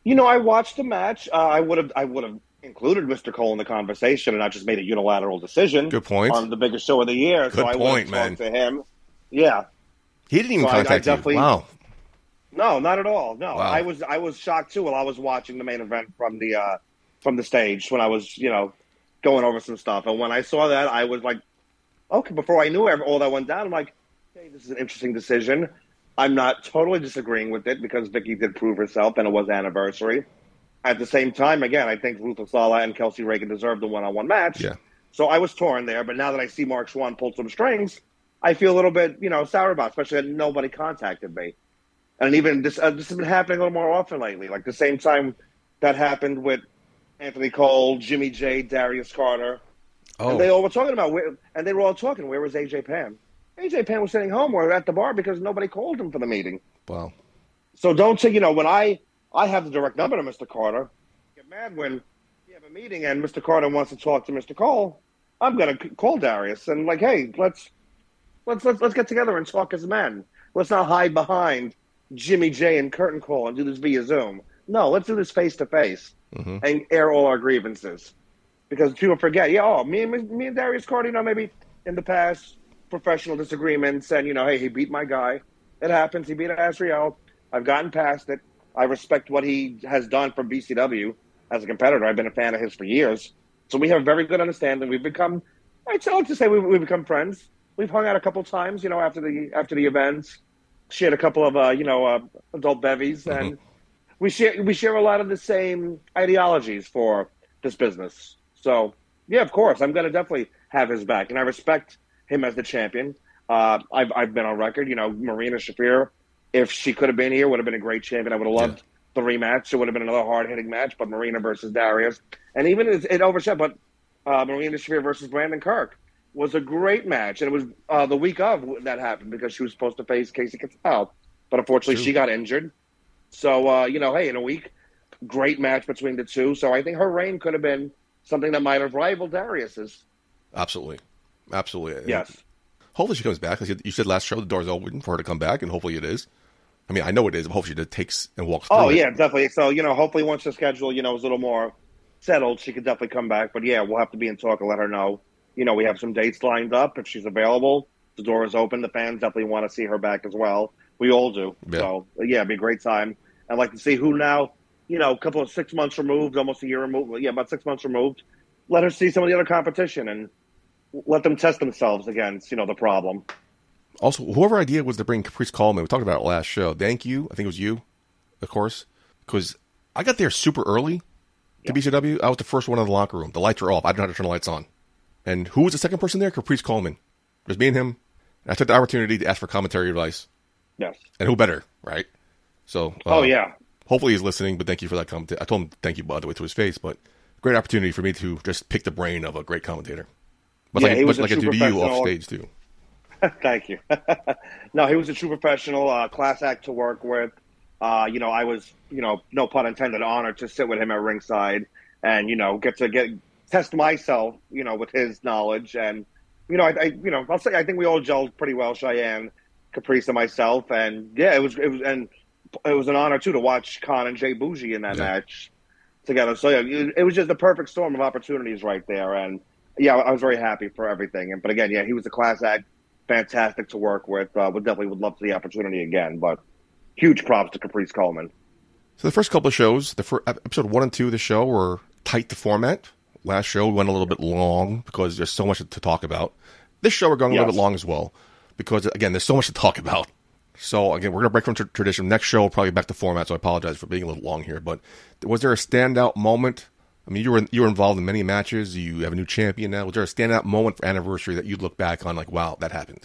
You know, I watched the match. Uh, I would have, I would have included Mr. Cole in the conversation, and not just made a unilateral decision. Good point. On the biggest show of the year, so Good I point, man. to him. Yeah, He didn't even So I- I contact definitely- you. Wow. No, not at all. No, Wow. I was I was shocked too while I was watching the main event from the uh, from the stage when I was you know going over some stuff, and when I saw that, I was like, okay. Before I knew all that went down, I'm like, okay, this is an interesting decision. I'm not totally disagreeing with it because Vicky did prove herself, and it was anniversary. At the same time, again, I think Ruthless Lala and Kelsey Raegan deserved the one-on-one match. Yeah. So I was torn there, but now that I see Marc Chouen pull some strings, I feel a little bit, you know, sour about, it, especially that nobody contacted me. And even this, uh, this has been happening a little more often lately. Like the same time that happened with Anthony Cole, Jimmy J, Darius Carter, Oh, and they all were talking about where, and they were all talking. Where was AJ Pan? AJ Pan was sitting home or at the bar because nobody called him for the meeting. wow. So don't say, you know, when I I have the direct number to Mr. Carter, get mad when you have a meeting and Mr. Carter wants to talk to Mr. Cole. I'm gonna call Darius and like, hey, let's let's let's let's get together and talk as men. Let's not hide behind Jimmy J and Curtain Call and do this via Zoom. No, let's do this face to face and air all our grievances. Because people forget, yeah, oh, me and me and Darius Carter, you know, maybe in the past professional disagreements, and you know, hey, he beat my guy. It happens. He beat Asriel. I've gotten past it. I respect what he has done for BCW as a competitor. I've been a fan of his for years. So we have a very good understanding. We've become, I'd like to say, we've, we've become friends. We've hung out a couple times, you know, after the after the events. Shared a couple of, uh, you know, uh, adult bevies, and we share we share a lot of the same ideologies for this business. So yeah, of course, I'm going to definitely have his back, and I respect him as the champion. Uh, I've I've been on record, you know, Marina Shafir. If she could have been here, would have been a great champion. I would have loved the rematch. It would have been another hard hitting match, but Marina versus Darius, and even it, it overshot. But uh, Marina Shafir versus Brandon Kirk was a great match, and it was uh, the week of that happened because she was supposed to face Kasey Catal, but unfortunately True. she got injured. So uh, you know, hey, in a week, great match between the two. So I think her reign could have been something that might have rivaled Darius's. Absolutely. Absolutely. Yes. hopefully she comes back. you- You said last show the door's open for her to come back, and hopefully it is. I mean, I know it is, but hopefully she takes and walks. Through Oh it. yeah, definitely. So you know, hopefully once the schedule you know is a little more settled, she could definitely come back. But yeah, we'll have to be in talk and let her know. You know, we have some dates lined up. If she's available, the door is open. The fans definitely want to see her back as well. We all do. Yeah. So yeah, it'd be a great time. I'd like to see who now. You know, a couple of six months removed, almost a year removed. Yeah, about six months removed. Let her see some of the other competition and let them test themselves against you know the problem. Also, whoever idea was to bring Caprice Coleman, we talked about it last show. Thank you. I think it was you, of course, because I got there super early to BCW. I was the first one in the locker room. The lights were off. I didn't know how to turn the lights on. And who was the second person there? Caprice Coleman. Was me and him. And I took the opportunity to ask for commentary advice. Yes. And who better, right? So, uh, Oh yeah. hopefully he's listening. But thank you for that comment. I told him thank you by the way to his face. But great opportunity for me to just pick the brain of a great commentator. But Yeah, like, he was a like do to you off stage too. Thank you. no, he was a true professional, uh, class act to work with. Uh, you know, I was, you know, no pun intended, honored to sit with him at ringside and you know get to get test myself, you know, with his knowledge and you know, I, I you know, I'll say I think we all gelled pretty well, Cheyenne, Caprice, and myself, and yeah, it was it was and it was an honor too to watch Khan and Jay Bougie in that Yeah. match together. So yeah, it, it was just the perfect storm of opportunities right there, and yeah, I was very happy for everything. And but again, yeah, he was a class act, fantastic to work with. Uh, would definitely would love the opportunity again. But huge props to Caprice Coleman. So the first couple of shows, the first, episode one and two of the show were tight to format. Last show went a little bit long because there's so much to talk about. This show we're going a little bit long as well because again there's so much to talk about. So again, we're gonna break from tra- tradition. Next show probably back to format. So I apologize for being a little long here. But was there a standout moment? I mean, you were you were involved in many matches. You have a new champion now. Was there a standout moment for anniversary that you'd look back on like, wow, that happened?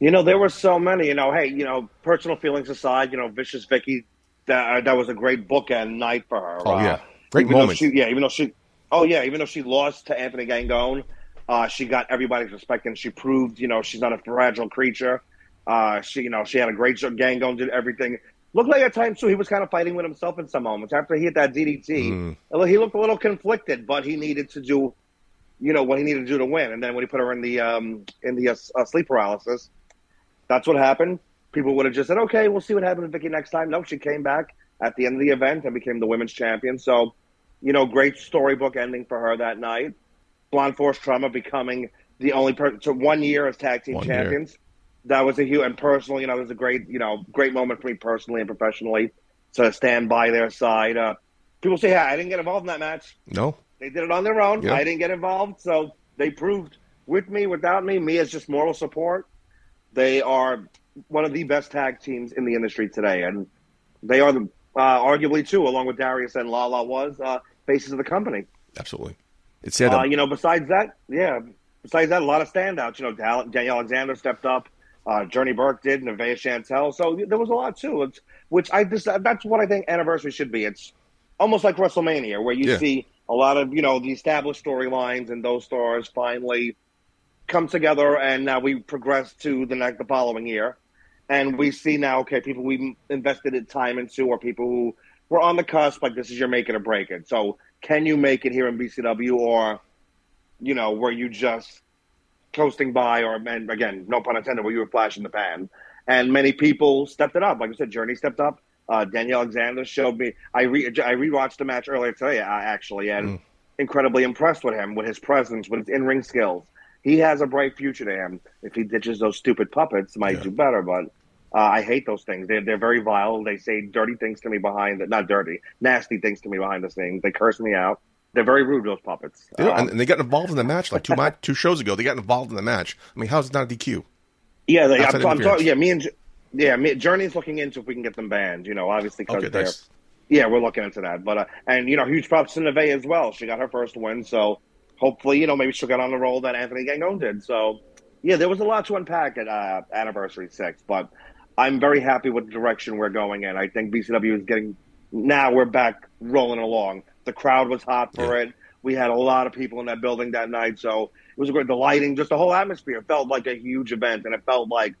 You know, there were so many. You know, hey, you know, personal feelings aside, you know, Vicious Vicky, that that was a great bookend night for her. Oh, Uh, yeah. Great moment. She, yeah, even though she, oh yeah, even though she lost to Anthony Gangone, uh, she got everybody's respect and she proved, you know, she's not a fragile creature. Uh, she, you know, she had a great show. Gangone did everything. Looked like at times too he was kind of fighting with himself in some moments after he hit that DDT. Mm. He looked a little conflicted, but he needed to do, you know, what he needed to do to win. And then when he put her in the um, in the uh, uh, sleep paralysis, that's what happened. People would have just said, "Okay, we'll see what happens with Vicky next time." No, she came back at the end of the event and became the women's champion. So, you know, great storybook ending for her that night. Blonde Force Trauma becoming the only person so one year as tag team One year. That was a huge and personally, you know, it was a great, you know, great moment for me personally and professionally to stand by their side. Uh, people say, "Yeah, I didn't get involved in that match." No, They did it on their own. Yeah. I didn't get involved, so they proved with me, without me, me as just moral support. They are one of the best tag teams in the industry today, and they are the uh, arguably too, along with Darius and Lala, was uh, faces of the company. absolutely. It's. Uh, you know, besides that, yeah, besides that, a lot of standouts. You know, Dal- Danielle Alexander stepped up. Uh, Journey Burke did, Nevaeh Chantel. So there was a lot too. It's, which I just that's what I think anniversary should be. It's almost like WrestleMania, where you Yeah. see a lot of you know the established storylines and those stars finally come together, and now we progress to the next the following year, and we see now okay, people we invested time into, or people who were on the cusp, like this is your make it or break it. So can you make it here in BCW, or you know, were you just coasting by, or and again, no pun intended, were you were flashing the pan? And many people stepped it up. Like I said, Journey stepped up. Uh, Danielle Alexander showed me. I re, I rewatched the match earlier today, uh, actually, and incredibly impressed with him, with his presence, with his in ring skills. He has a bright future to him. If he ditches those stupid puppets, might Yeah. do better. But uh, I hate those things. They're they're very vile. They say dirty things to me behind it. Not dirty, nasty things to me behind the scenes. They curse me out. They're very rude. Those puppets. Um, and, they got involved in the match like two two shows ago. They got involved in the match. I mean, how's it not a DQ? Yeah, they, I'm, I'm talking. Yeah, me and yeah, me, Journey's looking into if we can get them banned. You know, obviously because Okay, they're that's yeah, we're looking into that. But uh, and you know, huge props to Neve as well. She got her first win, so hopefully, you know, maybe she'll get on the roll that Anthony Gangone did. So yeah, there was a lot to unpack at uh, Anniversary Six, but I'm very happy with the direction we're going in. I think BCW is getting now we're back rolling along. The crowd was hot for Yeah. it. We had a lot of people in that building that night, so it was a great. The lighting, just the whole atmosphere, felt like a huge event, and it felt like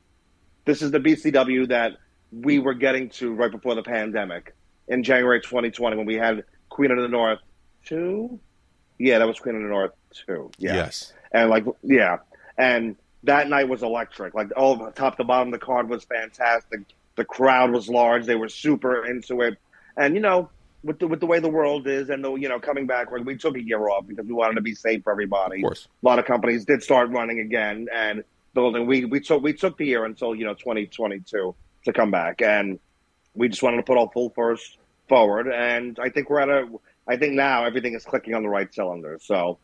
this is the BCW that we were getting to right before the pandemic in January 2020 when we had Queen of the North two. Yeah, that was Queen of the North two. Yeah, yes. and like yeah, and that night was electric. Like all top to bottom, the card was fantastic. The crowd was large. They were super into it, and you know, with the with the way the world is, and the you know coming back, like we took a year off because we wanted to be safe for everybody. Of course. A lot of companies did start running again and building. We we took we took the year until you know 2022 to come back, and we just wanted to put our full force forward. And I think we're at a. I think now everything is clicking on the right cylinders. So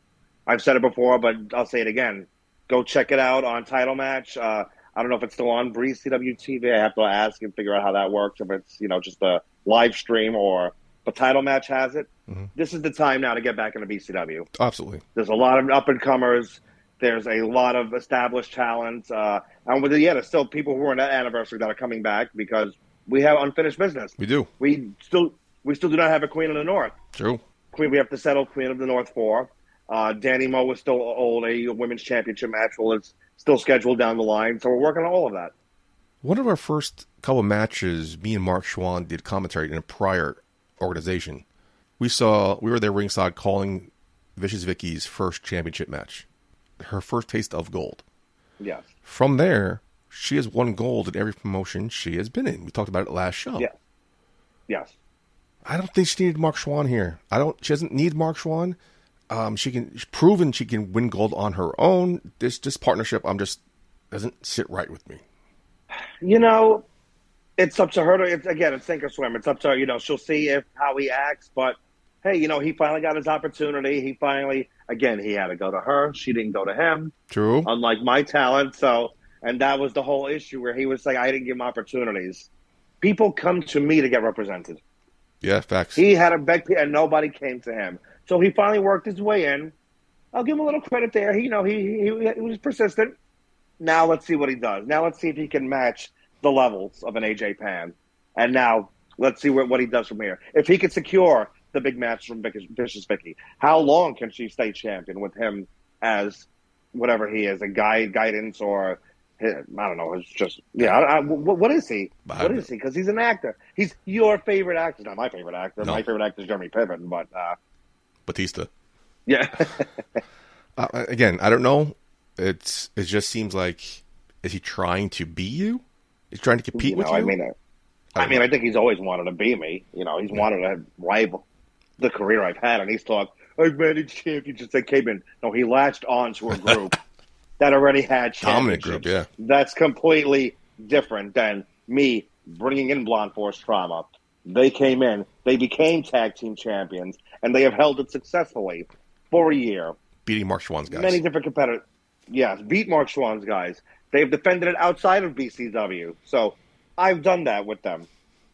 I've said it before, but I'll say it again. Go check it out on Title Match. Uh, I don't know if it's still on Breeze CW TV. I have to ask and figure out how that works. If it's you know just a live stream or but Title Match has it. This is the time now to get back into BCW. Absolutely. There's a lot of up and comers. There's a lot of established talent, uh, and with yeah, there's still people who are in that anniversary that are coming back because we have unfinished business. We do. We still we still do not have a Queen of the North. True. Queen, we have to settle Queen of the North for. Uh, Danny Moe is still old. A women's championship match well, it's still scheduled down the line. So we're working on all of that. One of our first couple matches, me and Marc Chouen did commentary in a prior organization. We saw we were there ringside calling Vicious Vicky's first championship match, her first taste of gold. Yes. From there, she has won gold in every promotion she has been in. We talked about it last show. Yeah. Yes. I don't think she needed Marc Chouen here. I don't. She doesn't need Marc Chouen. Um, she can she's proven she can win gold on her own. This this partnership, I'm just doesn't sit right with me. You know, it's up to her to. It's, again, it's sink or swim. It's up to her. You know, she'll see if how he acts. But hey, you know, he finally got his opportunity. He finally, again, he had to go to her. She didn't go to him. True. unlike my talent. So, and that was the whole issue where he was saying, I didn't give him opportunities. People come to me to get represented. yeah, facts. He had a big, and nobody came to him. So he finally worked his way in. I'll give him a little credit there. He, you know, he, he, he was persistent. Now let's see what he does. Now let's see if he can match the levels of an AJ Pan. And now let's see what, what he does from here. If he can secure the big match from Vicious Vicky, how long can she stay champion with him as whatever he is, a guide, guidance, or I don't know. It's just yeah. I, I, what, what is he? What is he? Because he's an actor. He's your favorite actor, not my favorite actor. No. My favorite actor is Jeremy Piven, but uh, Batista. yeah, Uh, again, I don't know. It's it just seems like is he trying to be you? Is he trying to compete you with know, you? I mean, uh, I mean, I think he's always wanted to be me. You know, he's wanted to rival the career I've had, and he's talked. I've managed championships that came in. No, he latched on to a group that already had Dominant group, yeah. That's completely different than me bringing in Blonde Force Trauma. They came in, they became tag team champions, and they have held it successfully for a year. Beating Marc Chouen's guys. Many different competitors. Yes, beat Marc Chouen's guys. They've defended it outside of BCW. So I've done that with them.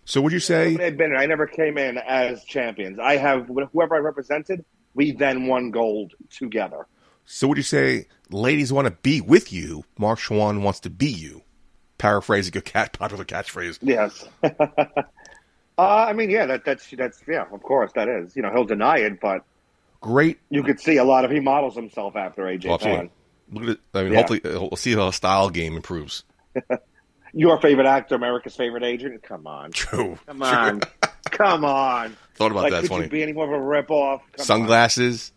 so would you say I've been. I never came in as champions. I have whoever I represented. We then won gold together. so would you say ladies want to be with you, Marc Chouen wants to be you? Paraphrasing a cat popular catchphrase. Yes. uh, I mean, yeah, that, that's that's yeah. Of course, that is. You know, he'll deny it, but Great you could see a lot of he models himself after AJ absolutely. Look at it. I mean, Yeah. hopefully uh, we'll see how style game improves. Your favorite actor, America's favorite agent. Come on, True. come on, come on. Thought about like, that. could Funny. you be any more of a ripoff? Come on. Sunglasses.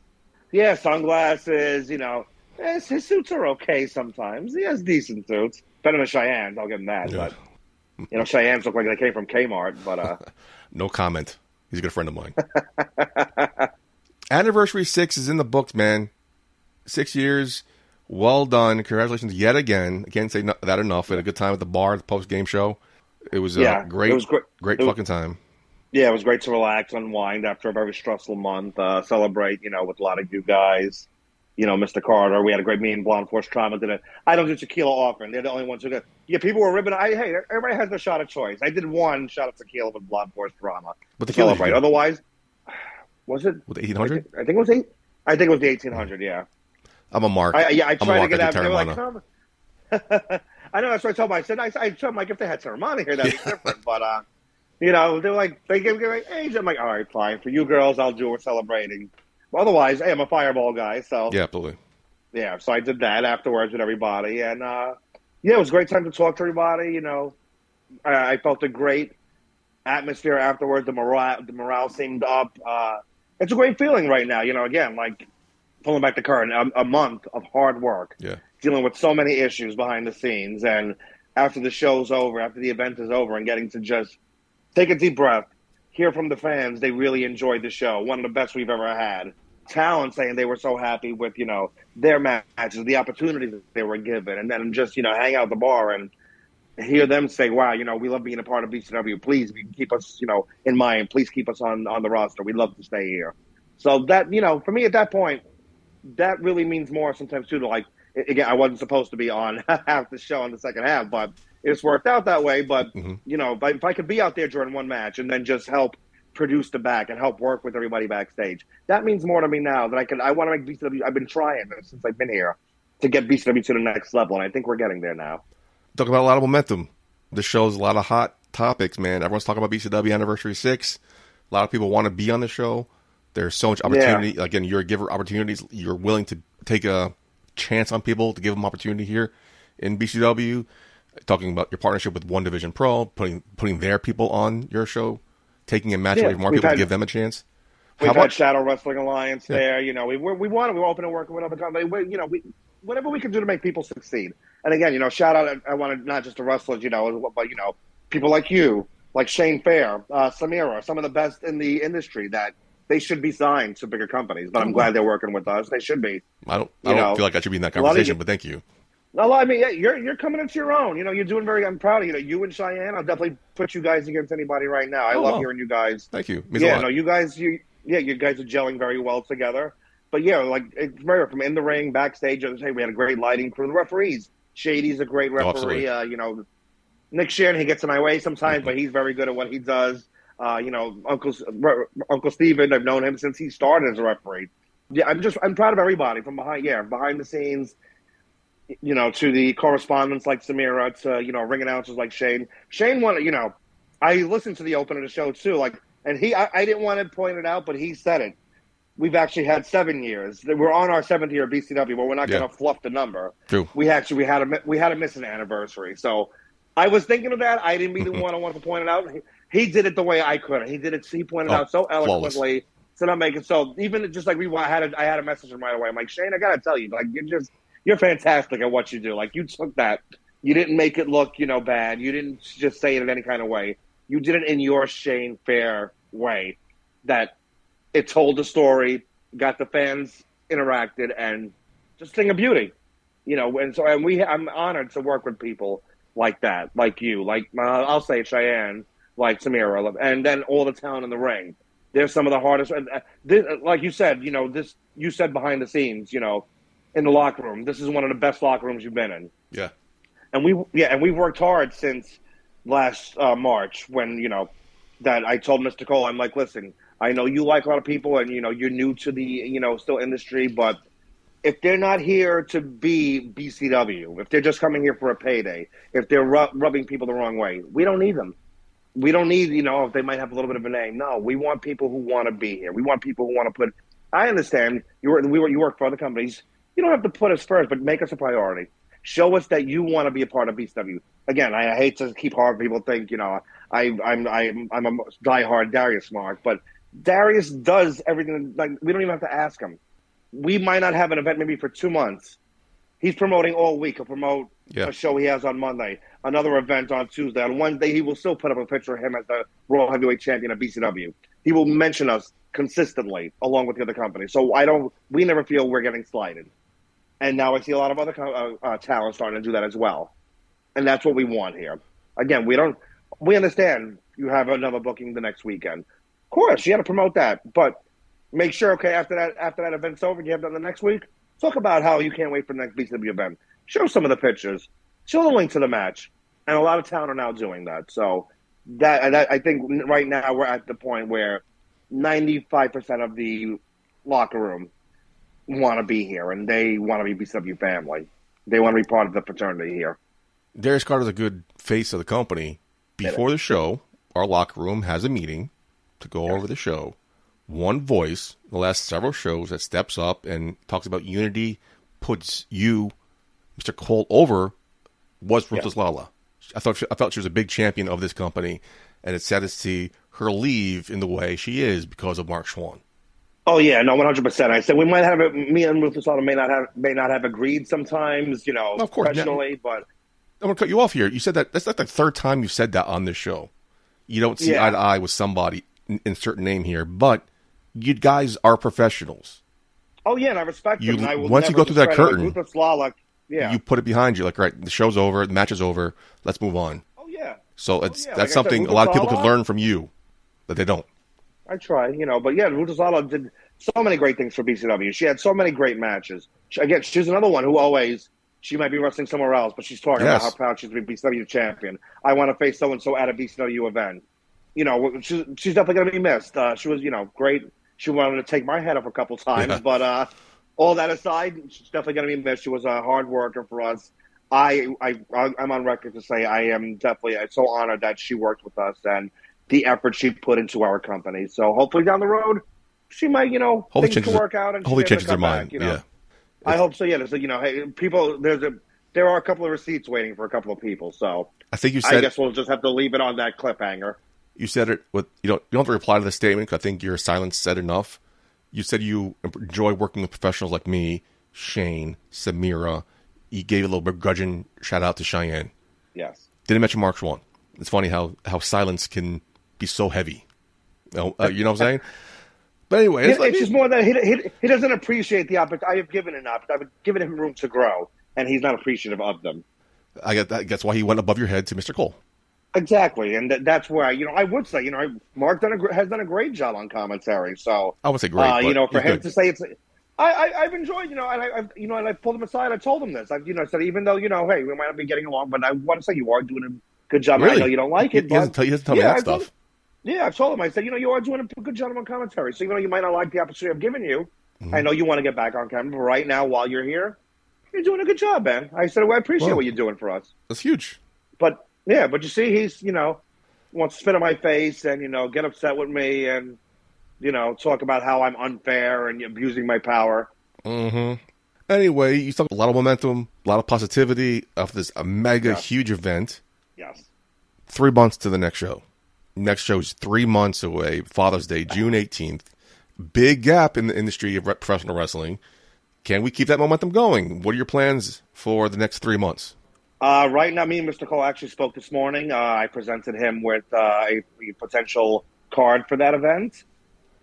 Yeah, sunglasses. You know, eh, his suits are okay sometimes. He has decent suits. Better than Cheyenne's, I'll give him that. Yeah. But you know, Cheyenne's look like they came from Kmart. But uh, No comment. He's a good friend of mine. Anniversary six is in the books, man. Six years. Well done. Congratulations yet again. I can't say no- that enough. We had a good time at the bar, the post game show. It was a Yeah, great, it was great. great was- fucking time. yeah, it was great to relax, unwind after a very stressful month. Uh, celebrate, you know, with a lot of you guys. You know, Mr. Carter. We had a great meeting. Blonde Force Trauma did it. I don't do tequila often. They're the only ones who did. Yeah, people were ribbing. I hey, everybody has their shot of choice. I did one shot of tequila with Blonde Force Trauma. But you celebrate. Otherwise, was it? With eighteen hundred, I think it was eight. I think it was the eighteen hundred. Yeah. I'm a mark. I, yeah, I tried to get out. They were like, come. I know. That's what I told them. I said, I, I told them, like, if they had Teremana here, that'd be different. But, uh, you know, they're like, they give me like age. I'm like, all right, fine. For you girls, I'll do. We're celebrating. But otherwise, hey, I'm a fireball guy. So, Yeah, absolutely. yeah. So I did that afterwards with everybody. And, uh, yeah, it was a great time to talk to everybody. You know, I, I felt a great atmosphere afterwards. The morale, the morale seemed up. Uh, it's a great feeling right now. You know, again, like pulling back the curtain, a, a month of hard work Yeah. dealing with so many issues behind the scenes, and after the show's over, after the event is over, and getting to just take a deep breath, hear from the fans they really enjoyed the show, one of the best we've ever had. Talent saying they were so happy with you know their matches, the opportunities that they were given, and then just you know hang out at the bar and hear them say, "Wow, you know we love being a part of BCW. Please keep us you know in mind. Please keep us on on the roster. We'd love to stay here." So that you know for me at that point, that really means more sometimes too. To like again, I wasn't supposed to be on half the show in the second half, but it's worked out that way. But Mm-hmm. you know, if I could be out there during one match and then just help produce the back and help work with everybody backstage, that means more to me now. That I can, I want to make BCW. I've been trying since I've been here to get BCW to the next level, and I think we're getting there now. Talking about a lot of momentum. The show's a lot of hot topics, man. Everyone's talking about BCW Anniversary 6. A lot of people want to be on the show. There's so much opportunity. Again, you're a giver opportunities. You're willing to take a chance on people to give them opportunity here in BCW. Talking about your partnership with One Division Pro, putting putting their people on your show, taking a match Yeah, away from more people had- to give them a chance. We've How had about Shadow Wrestling Alliance Yeah. there. You know, we we we want to. We're open to working with other companies. We, you know, we whatever we can do to make people succeed. And again, you know, shout out. I wanted not just the wrestlers, you know, but you know, people like you, like Shane Fair, uh, Samira, some of the best in the industry that they should be signed to bigger companies. But I'm glad they're working with us. They should be. I don't I you don't know, feel like I should be in that a lot of conversation, you- but thank you. No, I mean, yeah, you're you're coming into your own. You know, you're doing very. I'm proud of you. Know, you and Cheyenne. I'll definitely put you guys against anybody right now. I Oh, love wow. hearing you guys Thank you. Means a yeah, lot. no, you guys, you yeah, you guys are gelling very well together. But yeah, like it's very from in the ring, backstage. Hey, we had a great lighting crew. The referees, Shady's a great Oh, absolutely. referee. uh, you know, Nick Sharon, he gets in my way sometimes, but he's very good at what he does. Uh, you know, Uncle Uncle Steven, I've known him since he started as a referee. Yeah, I'm just I'm proud of everybody from behind. Yeah, behind the scenes. You know, to the correspondents like Samira, to you know, ring announcers like Shane. Shane wanted, you know, I listened to the open of the show too, like, and he, I, I didn't want to point it out, but he said it. We've actually had seven years. We're on our seventh year of BCW, but we're not Yeah. going to fluff the number. True. We actually we had a we had a missing anniversary, so I was thinking of that. I didn't be the one I wanted to point it out. He, did it the way I couldn't. He did it. He pointed Oh, out so eloquently. So not making so even just like we I had a, I had a message from right away. I'm like Shane, I gotta tell you, like you're just you're fantastic at what you do. Like you took that, you didn't make it look you know bad. You didn't just say it in any kind of way. You did it in your Shane Fair way. That it told the story, got the fans interacted, and just thing of beauty. You know, and so and we I'm honored to work with people like that, like you, like uh, I'll say Cheyenne, like Samira, and then all the talent in the ring. They're some of the hardest. and, uh, This, like you said, you know, this you said behind the scenes, you know, in the locker room. This is one of the best locker rooms you've been in Yeah. and we yeah, and we've worked hard since last uh, March when you know that I told Mr. Cole, I'm like, listen, I know you like a lot of people, and you know you're new to the you know still industry, but if they're not here to be BCW, if they're just coming here for a payday, if they're ru- rubbing people the wrong way, we don't need them. We don't need, you know, if they might have a little bit of a name. No, we want people who want to be here. We want people who want to put. I understand you work, we you work for other companies. You don't have to put us first, but make us a priority. Show us that you want to be a part of BCW. Again, I hate to keep hard. People think, you know, I, I'm I'm I'm a diehard Darius mark, but Darius does everything. Like we don't even have to ask him. We might not have an event maybe for two months. He's promoting all week. He'll promote Yeah. a show he has on Monday, another event on Tuesday. On Wednesday, he will still put up a picture of him as the World Heavyweight Champion of BCW. He will mention us consistently along with the other companies. So I don't. We never feel we're getting slighted. And now I see a lot of other co- uh, uh, talent starting to do that as well. And that's what we want here. Again, we don't. We understand you have another booking the next weekend. Of course, you got to promote that, but make sure okay after that after that event's over, you have done the next week. Talk about how you can't wait for the next BCW event. Show some of the pictures. Show the link to the match. And a lot of town are now doing that. So that, I think right now we're at the point where ninety five percent of the locker room want to be here and they want to be BCW family. They want to be part of the fraternity here. Darius Carter's a good face of the company. Before the show, our locker room has a meeting to go over the show. One voice, the last several shows, that steps up and talks about unity, puts you, Mr. Cole, over, was Ruthless Lala. I thought she, I felt she was a big champion of this company, and it's sad to see her leave in the way she is because of Marc Chouen. Oh yeah, no, one hundred percent. I said we might have it. Me and Ruthless Auto may not have may not have agreed sometimes, you know, Of course, yeah. professionally, but I'm gonna cut you off here. You said that that's not the third time you've said that on this show. You don't see Yeah. eye to eye with somebody in, in certain name here, but you guys are professionals. oh yeah, and I respect You- him. And I will once you go through that curtain, Ruthless like, yeah. You put it behind you, like right, the show's over, the match is over, let's move on. oh yeah, So it's yeah, like I that's said, something a lot of people could learn from you that they don't. I try, you know, but yeah, Ruthless Lala did so many great things for BCW. She had so many great matches. She, again, she's another one who always she might be wrestling somewhere else, but she's talking Yes. about how proud she's to be BCW champion. I want to face so and so at a BCW event. You know, she's, she's definitely going to be missed. Uh, she was, you know, great. She wanted to take my head off a couple times, Yeah. but uh, all that aside, she's definitely going to be missed. She was a hard worker for us. I, I, I'm on record to say I am definitely so honored that she worked with us and the effort she put into our company. So hopefully down the road, she might, you know, Hopefully things changes work out and hopefully changes come mind. back, you know? Yeah. I hope so. Yeah, there's a, you know, hey, people. There's a there are a couple of receipts waiting for a couple of people. So I think you said. I guess we'll just have to leave it on that cliffhanger. you said it with you don't you don't have to reply to the statement 'cause I think your silence said enough. You said you enjoy working with professionals like me, Shane, Samira. You gave a little begrudging shout out to Cheyenne. Yes. Didn't mention Marc Chouen. It's funny how how silence can be so heavy. You know, uh, you know what I'm saying? But anyway, It's, it's like, just more that he, he, he doesn't appreciate the opportunity. I have given an opportunity. I've given him room to grow, and he's not appreciative of them. I get that. That's why he went above your head to Mr. Cole. Exactly, and th- that's where you know I would say you know I- Mark done a, gr- has done a great job on commentary. So I would say great. uh, you know, for him good. to say it's, I, I I've enjoyed, you know, and I, I've, you know, and I pulled him aside. I told him this. I've, you know, I said even though you know, hey, we might not be getting along, but I want to say you are doing a good job. I know you don't like it. he but, doesn't tell- he doesn't tell me yeah, that I told stuff. him- yeah, I've told him. I said, you know, you are doing a good job on commentary. So even though you might not like the opportunity I've given you, Mm-hmm. I know you want to get back on camera. But right now, while you're here, you're doing a good job, man. I said, well, I appreciate Well- what you're doing for us. That's huge. But yeah, but you see, he's you know wants to spit in my face and you know get upset with me and you know talk about how I'm unfair and abusing my power. hmm Anyway, you talk a lot of momentum, a lot of positivity of this a mega Yeah. huge event. Yes. Three months to the next show. Next show is three months away. Father's Day, June eighteenth. Big gap in the industry of professional wrestling. Can we keep that momentum going? What are your plans for the next three months? Uh, right now, me and Mr. Cole actually spoke this morning. Uh, I presented him with uh, a, a potential card for that event.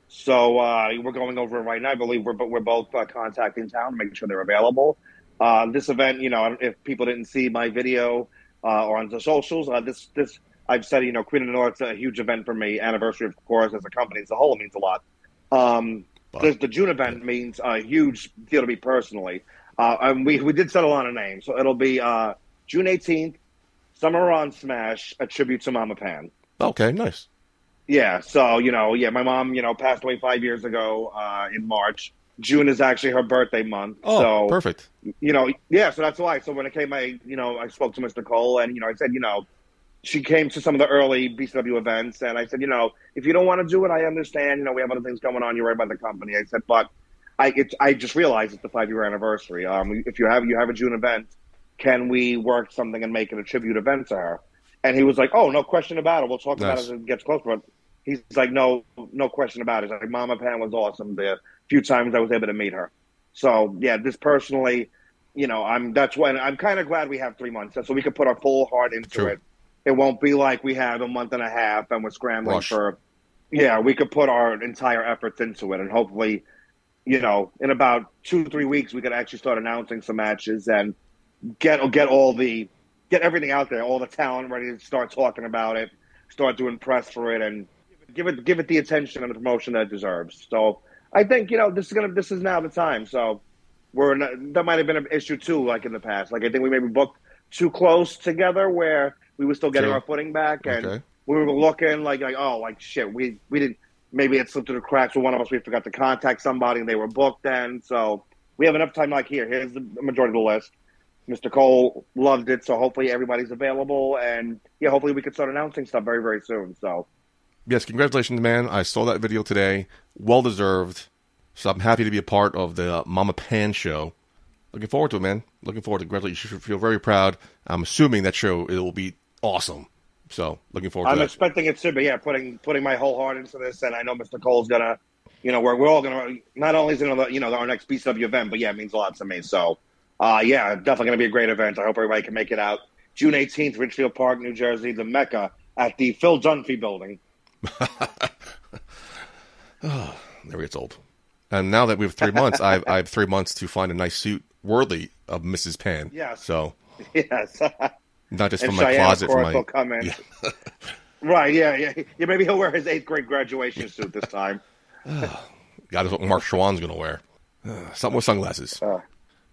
So uh, we're going over it right now. I believe we're, we're both uh, contacting town, making sure they're available. Uh, this event, you know, if people didn't see my video uh, or on the socials, uh, this this I've said, you know, Queen of the North's a huge event for me. Anniversary, of course, as a company as a whole, it means a lot. Um, the, the June event means a huge deal to me personally. Uh, and we we did settle on a name, so it'll be uh, June eighteenth, Summer on Smash, a tribute to Mama Pan. Okay, nice. Yeah, so you know, yeah, my mom, you know, passed away five years ago uh, in March. June is actually her birthday month. Oh, so perfect. you know, yeah, so that's why. So when it came, I, you know, I spoke to Mr. Cole, and you know, I said, you know, she came to some of the early BCW events, and I said, you know, if you don't want to do it, I understand. You know, we have other things going on. You're right by the company. I said, but I, it's, I just realized it's the five year anniversary. Um, if you have you have a June event, can we work something and make it a tribute event to her? And he was like, oh, no question about it. We'll talk about it as it gets closer. But he's like, no, no question about it. He's like, Mama Pan was awesome. The few times I was able to meet her. So yeah, this personally, you know, I'm that's when I'm kind of glad we have three months so we can put our full heart into True. it. It won't be like we have a month and a half and we're scrambling Rush. for. Yeah, we could put our entire efforts into it, and hopefully, you know, in about two three weeks, we could actually start announcing some matches and get get all the get everything out there, all the talent ready to start talking about it, start doing press for it, and give it give it the attention and the promotion that it deserves. So I think you know this is gonna this is now the time. So we're not, that might have been an issue too, like in the past. Like I think we maybe booked too close together where we were still getting our footing back, and Okay. we were looking like like oh like shit we we didn't maybe it slipped through the cracks for one of us. We forgot to contact somebody and they were booked then. So we have enough time. Like here, here's the majority of the list. Mr. Cole loved it, so hopefully everybody's available, and yeah, hopefully we can start announcing stuff very very soon. So Yes, congratulations, man. I saw that video today. Well deserved. So I'm happy to be a part of the Mama Pan show. Looking forward to it, man. Looking forward to congratulations. You should feel very proud. I'm assuming that show it will be awesome. So looking forward to it. I'm expecting it to be yeah, putting putting my whole heart into this, and I know Mr. Cole's gonna you know, we're we're all gonna not only is it you know our next BCW event, but yeah, it means a lot to me. So, uh, yeah, definitely gonna be a great event. I hope everybody can make it out. June 18th, Richfield Park, New Jersey, the Mecca at the Phil Dunphy Building. Never gets old. And now that we have three months, I have, I have three months to find a nice suit worthy of Mrs. Pan. Yes. So Yes. not just and from my Cheyenne, closet, of course, my will come in. right? Yeah, yeah, yeah. Maybe he'll wear his eighth grade graduation suit this time. God is what Marc Chouen's going to wear. Uh, something with sunglasses.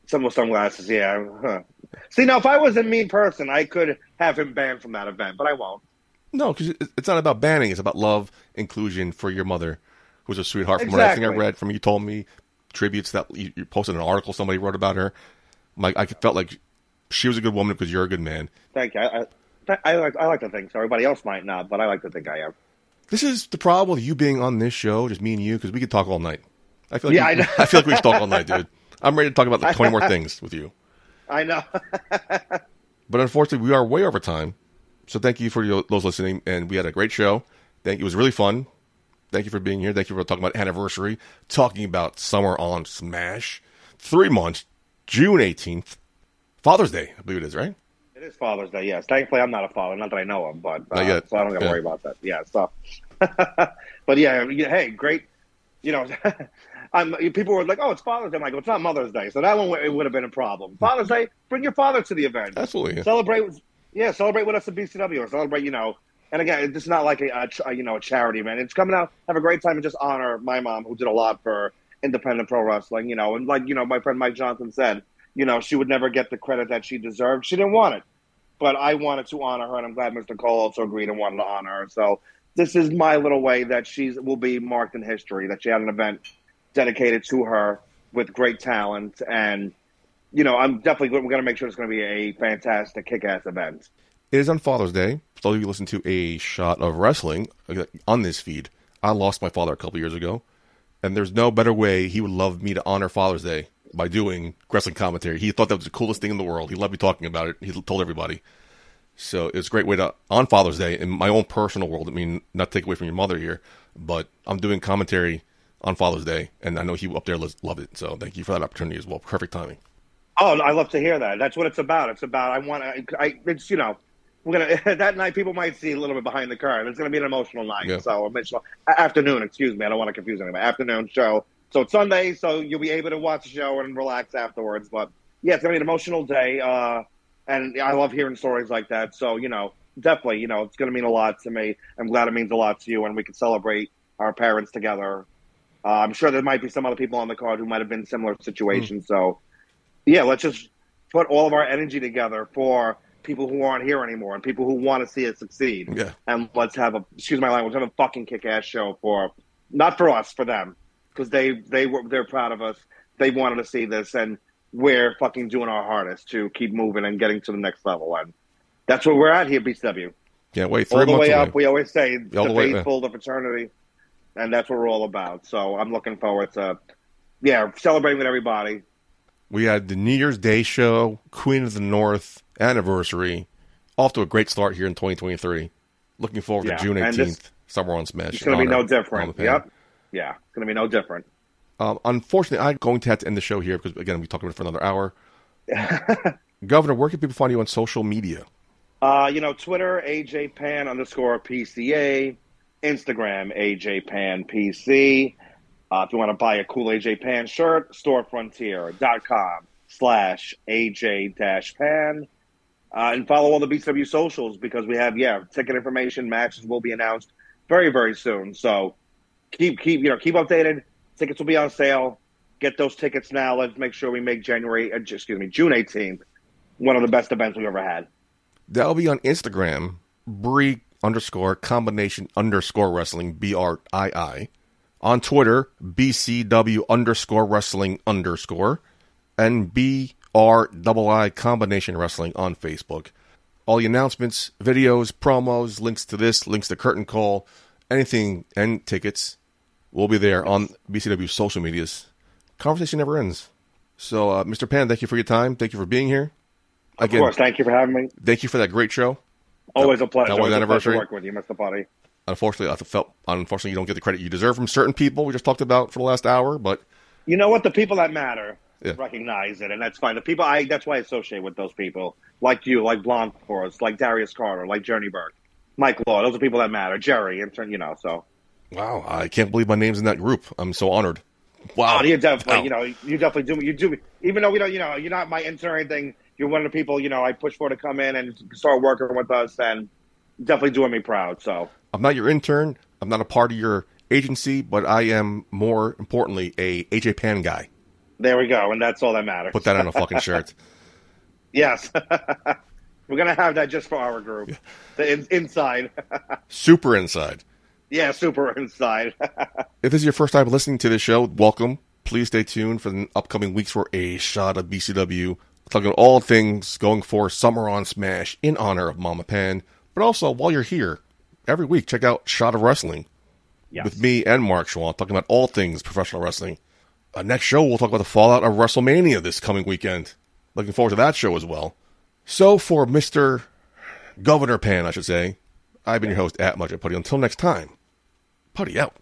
Some with sunglasses. Yeah. Huh. See, now if I was a mean person, I could have him banned from that event, but I won't. No, because it's not about banning. It's about love, inclusion for your mother, who's a sweetheart. From everything I Exactly. read from you told me, tributes that you, you posted an article somebody wrote about her. Like I felt like she was a good woman because you're a good man. Thank you. I, I, I like I like to think so. Everybody else might not, but I like to think I am. This is the problem with you being on this show, just me and you, because we could talk all night. I feel like Yeah, we, I know. I feel like we could talk all night, dude. I'm ready to talk about like 20 more things with you. I know. But unfortunately, we are way over time. So thank you for your, those listening, and we had a great show. Thank you. It was really fun. Thank you for being here. Thank you for talking about anniversary, talking about summer on Smash. Three months, June 18th, Father's Day, I believe it is, right? It is Father's Day, yes. Thankfully, I'm not a father, not that I know of, but uh, Not yet. so I don't got to Yeah. worry about that. Yeah, so. but yeah, hey, great. You know, I'm, people were like, "Oh, it's Father's Day." I'm like, well, "It's not Mother's Day," so that one it would have been a problem. Father's Day, bring your father to the event. Absolutely. Celebrate, yeah, celebrate with us at BCW or celebrate. You know, and again, it's not like a, a, a you know a charity event. It's coming out, have a great time, and just honor my mom who did a lot for independent pro wrestling. You know, and like you know, my friend Mike Johnson said, you know, she would never get the credit that she deserved. She didn't want it but I wanted to honor her, and I'm glad Mr. Cole also agreed and wanted to honor her. So this is my little way that she's will be marked in history. That she had an event dedicated to her with great talent, and you know, I'm definitely we're going to make sure it's going to be a fantastic, kick-ass event. It is on Father's Day. So you listen to a shot of wrestling uh, on this feed. I lost my father a couple years ago, and there's no better way he would love me to honor Father's Day by doing wrestling commentary. He thought that was the coolest thing in the world. He loved me talking about it. He told everybody. So it's a great way to on Father's Day in my own personal world. I mean, not take away from your mother here, but I'm doing commentary on Father's Day, and I know he up there lo- loved it. So thank you for that opportunity as well. Perfect timing. Oh, I love to hear that. That's what it's about. It's about I want to. I it's you know. We're gonna that night. People might see a little bit behind the curtain. It's gonna be an emotional night. Yeah. So emotional afternoon. Excuse me. I don't want to confuse anybody. Afternoon show. So it's Sunday. So you'll be able to watch the show and relax afterwards. But yeah, it's gonna be an emotional day. Uh, and I love hearing stories like that. So you know, definitely, you know, it's gonna mean a lot to me. I'm glad it means a lot to you, and we can celebrate our parents together. Uh, I'm sure there might be some other people on the card who might have been in similar situations. So yeah, let's just put all of our energy together for people who aren't here anymore and people who want to see it succeed. Yeah. And let's have a excuse my language, have a fucking kick ass show for not for us, for them. Because they they were they're proud of us. They wanted to see this and we're fucking doing our hardest to keep moving and getting to the next level. And that's where we're at here, BCW. Can't wait. Three All the way away. up. We always say All the the way, faithful, the fraternity. And that's what we're all about. So I'm looking forward to yeah, celebrating with everybody. We had the New Year's Day show, Queen of the North anniversary. Off to a great start here in 2023. Looking forward Yeah, to June 18th, this- Summer on Smash. It's going to be no different. on the pan. Yep. Yeah, it's going to be no different. Um, unfortunately, I'm going to have to end the show here because, again, we talked about it for another hour. Governor, where can people find you on social media? Uh, you know, Twitter, AJ Pan underscore PCA. Instagram, AJ Pan PC. Uh, if you want to buy a cool AJ Pan shirt, storefrontier.com slash AJ dash Pan. Uh, and follow all the BCW socials because we have, yeah, ticket information, matches will be announced very, very soon. So keep, keep, you know, keep updated. Tickets will be on sale. Get those tickets now. Let's make sure we make January, uh, excuse me, June 18th, one of the best events we've ever had. That'll be on Instagram, Brii underscore combination underscore wrestling, B R I I. On Twitter, BCW underscore wrestling underscore. And B R double I combination wrestling on Facebook. All the announcements, videos, promos, links to this, links to Curtain Call, anything, and tickets will be there on BCW social medias. Conversation never ends. So, uh, Mr. Pan, thank you for your time. Thank you for being here. Of course. Thank you for having me. thank you for that great show. Always a pleasure. that was Always a pleasure anniversary? to work with you, Mr. Buddy. Unfortunately, I felt unfortunately you don't get the credit you deserve from certain people we just talked about for the last hour. But You know what? The people that matter Yeah. recognize it, and that's fine. The people I that's why I associate with those people, like you, like Blonde Force, like Darius Carter, like Journey Burke, Mike Law. Those are people that matter. Jerry, and you know, so wow, I can't believe my name's in that group. I'm so honored. Wow, oh, you definitely, Wow. you know, you definitely do. Me you do, me even though we don't, you know, you're not my intern or anything. You're one of the people, you know, I push for to come in and start working with us, and definitely doing me proud. So I'm not your intern. I'm not a part of your agency, but I am more importantly a AJ Pan guy. there we go, and that's all that matters. Put that on a fucking shirt. yes, we're gonna have that just for our group, the in, inside. Super inside. yeah, super inside. If this is your first time listening to this show, welcome. Please stay tuned for the upcoming weeks for a shot of BCW. Talking about all things going for Summer on Smash in honor of Mama Pan. But also, while you're here, every week, check out Shot of Wrestling yes. with me and Mark Schwab, talking about all things professional wrestling. Uh, next show, we'll talk about the fallout of WrestleMania this coming weekend. Looking forward to that show as well. So, for Mr. Governor Pan, I should say, I've been your host at Much Putty. Until next time, Putty out.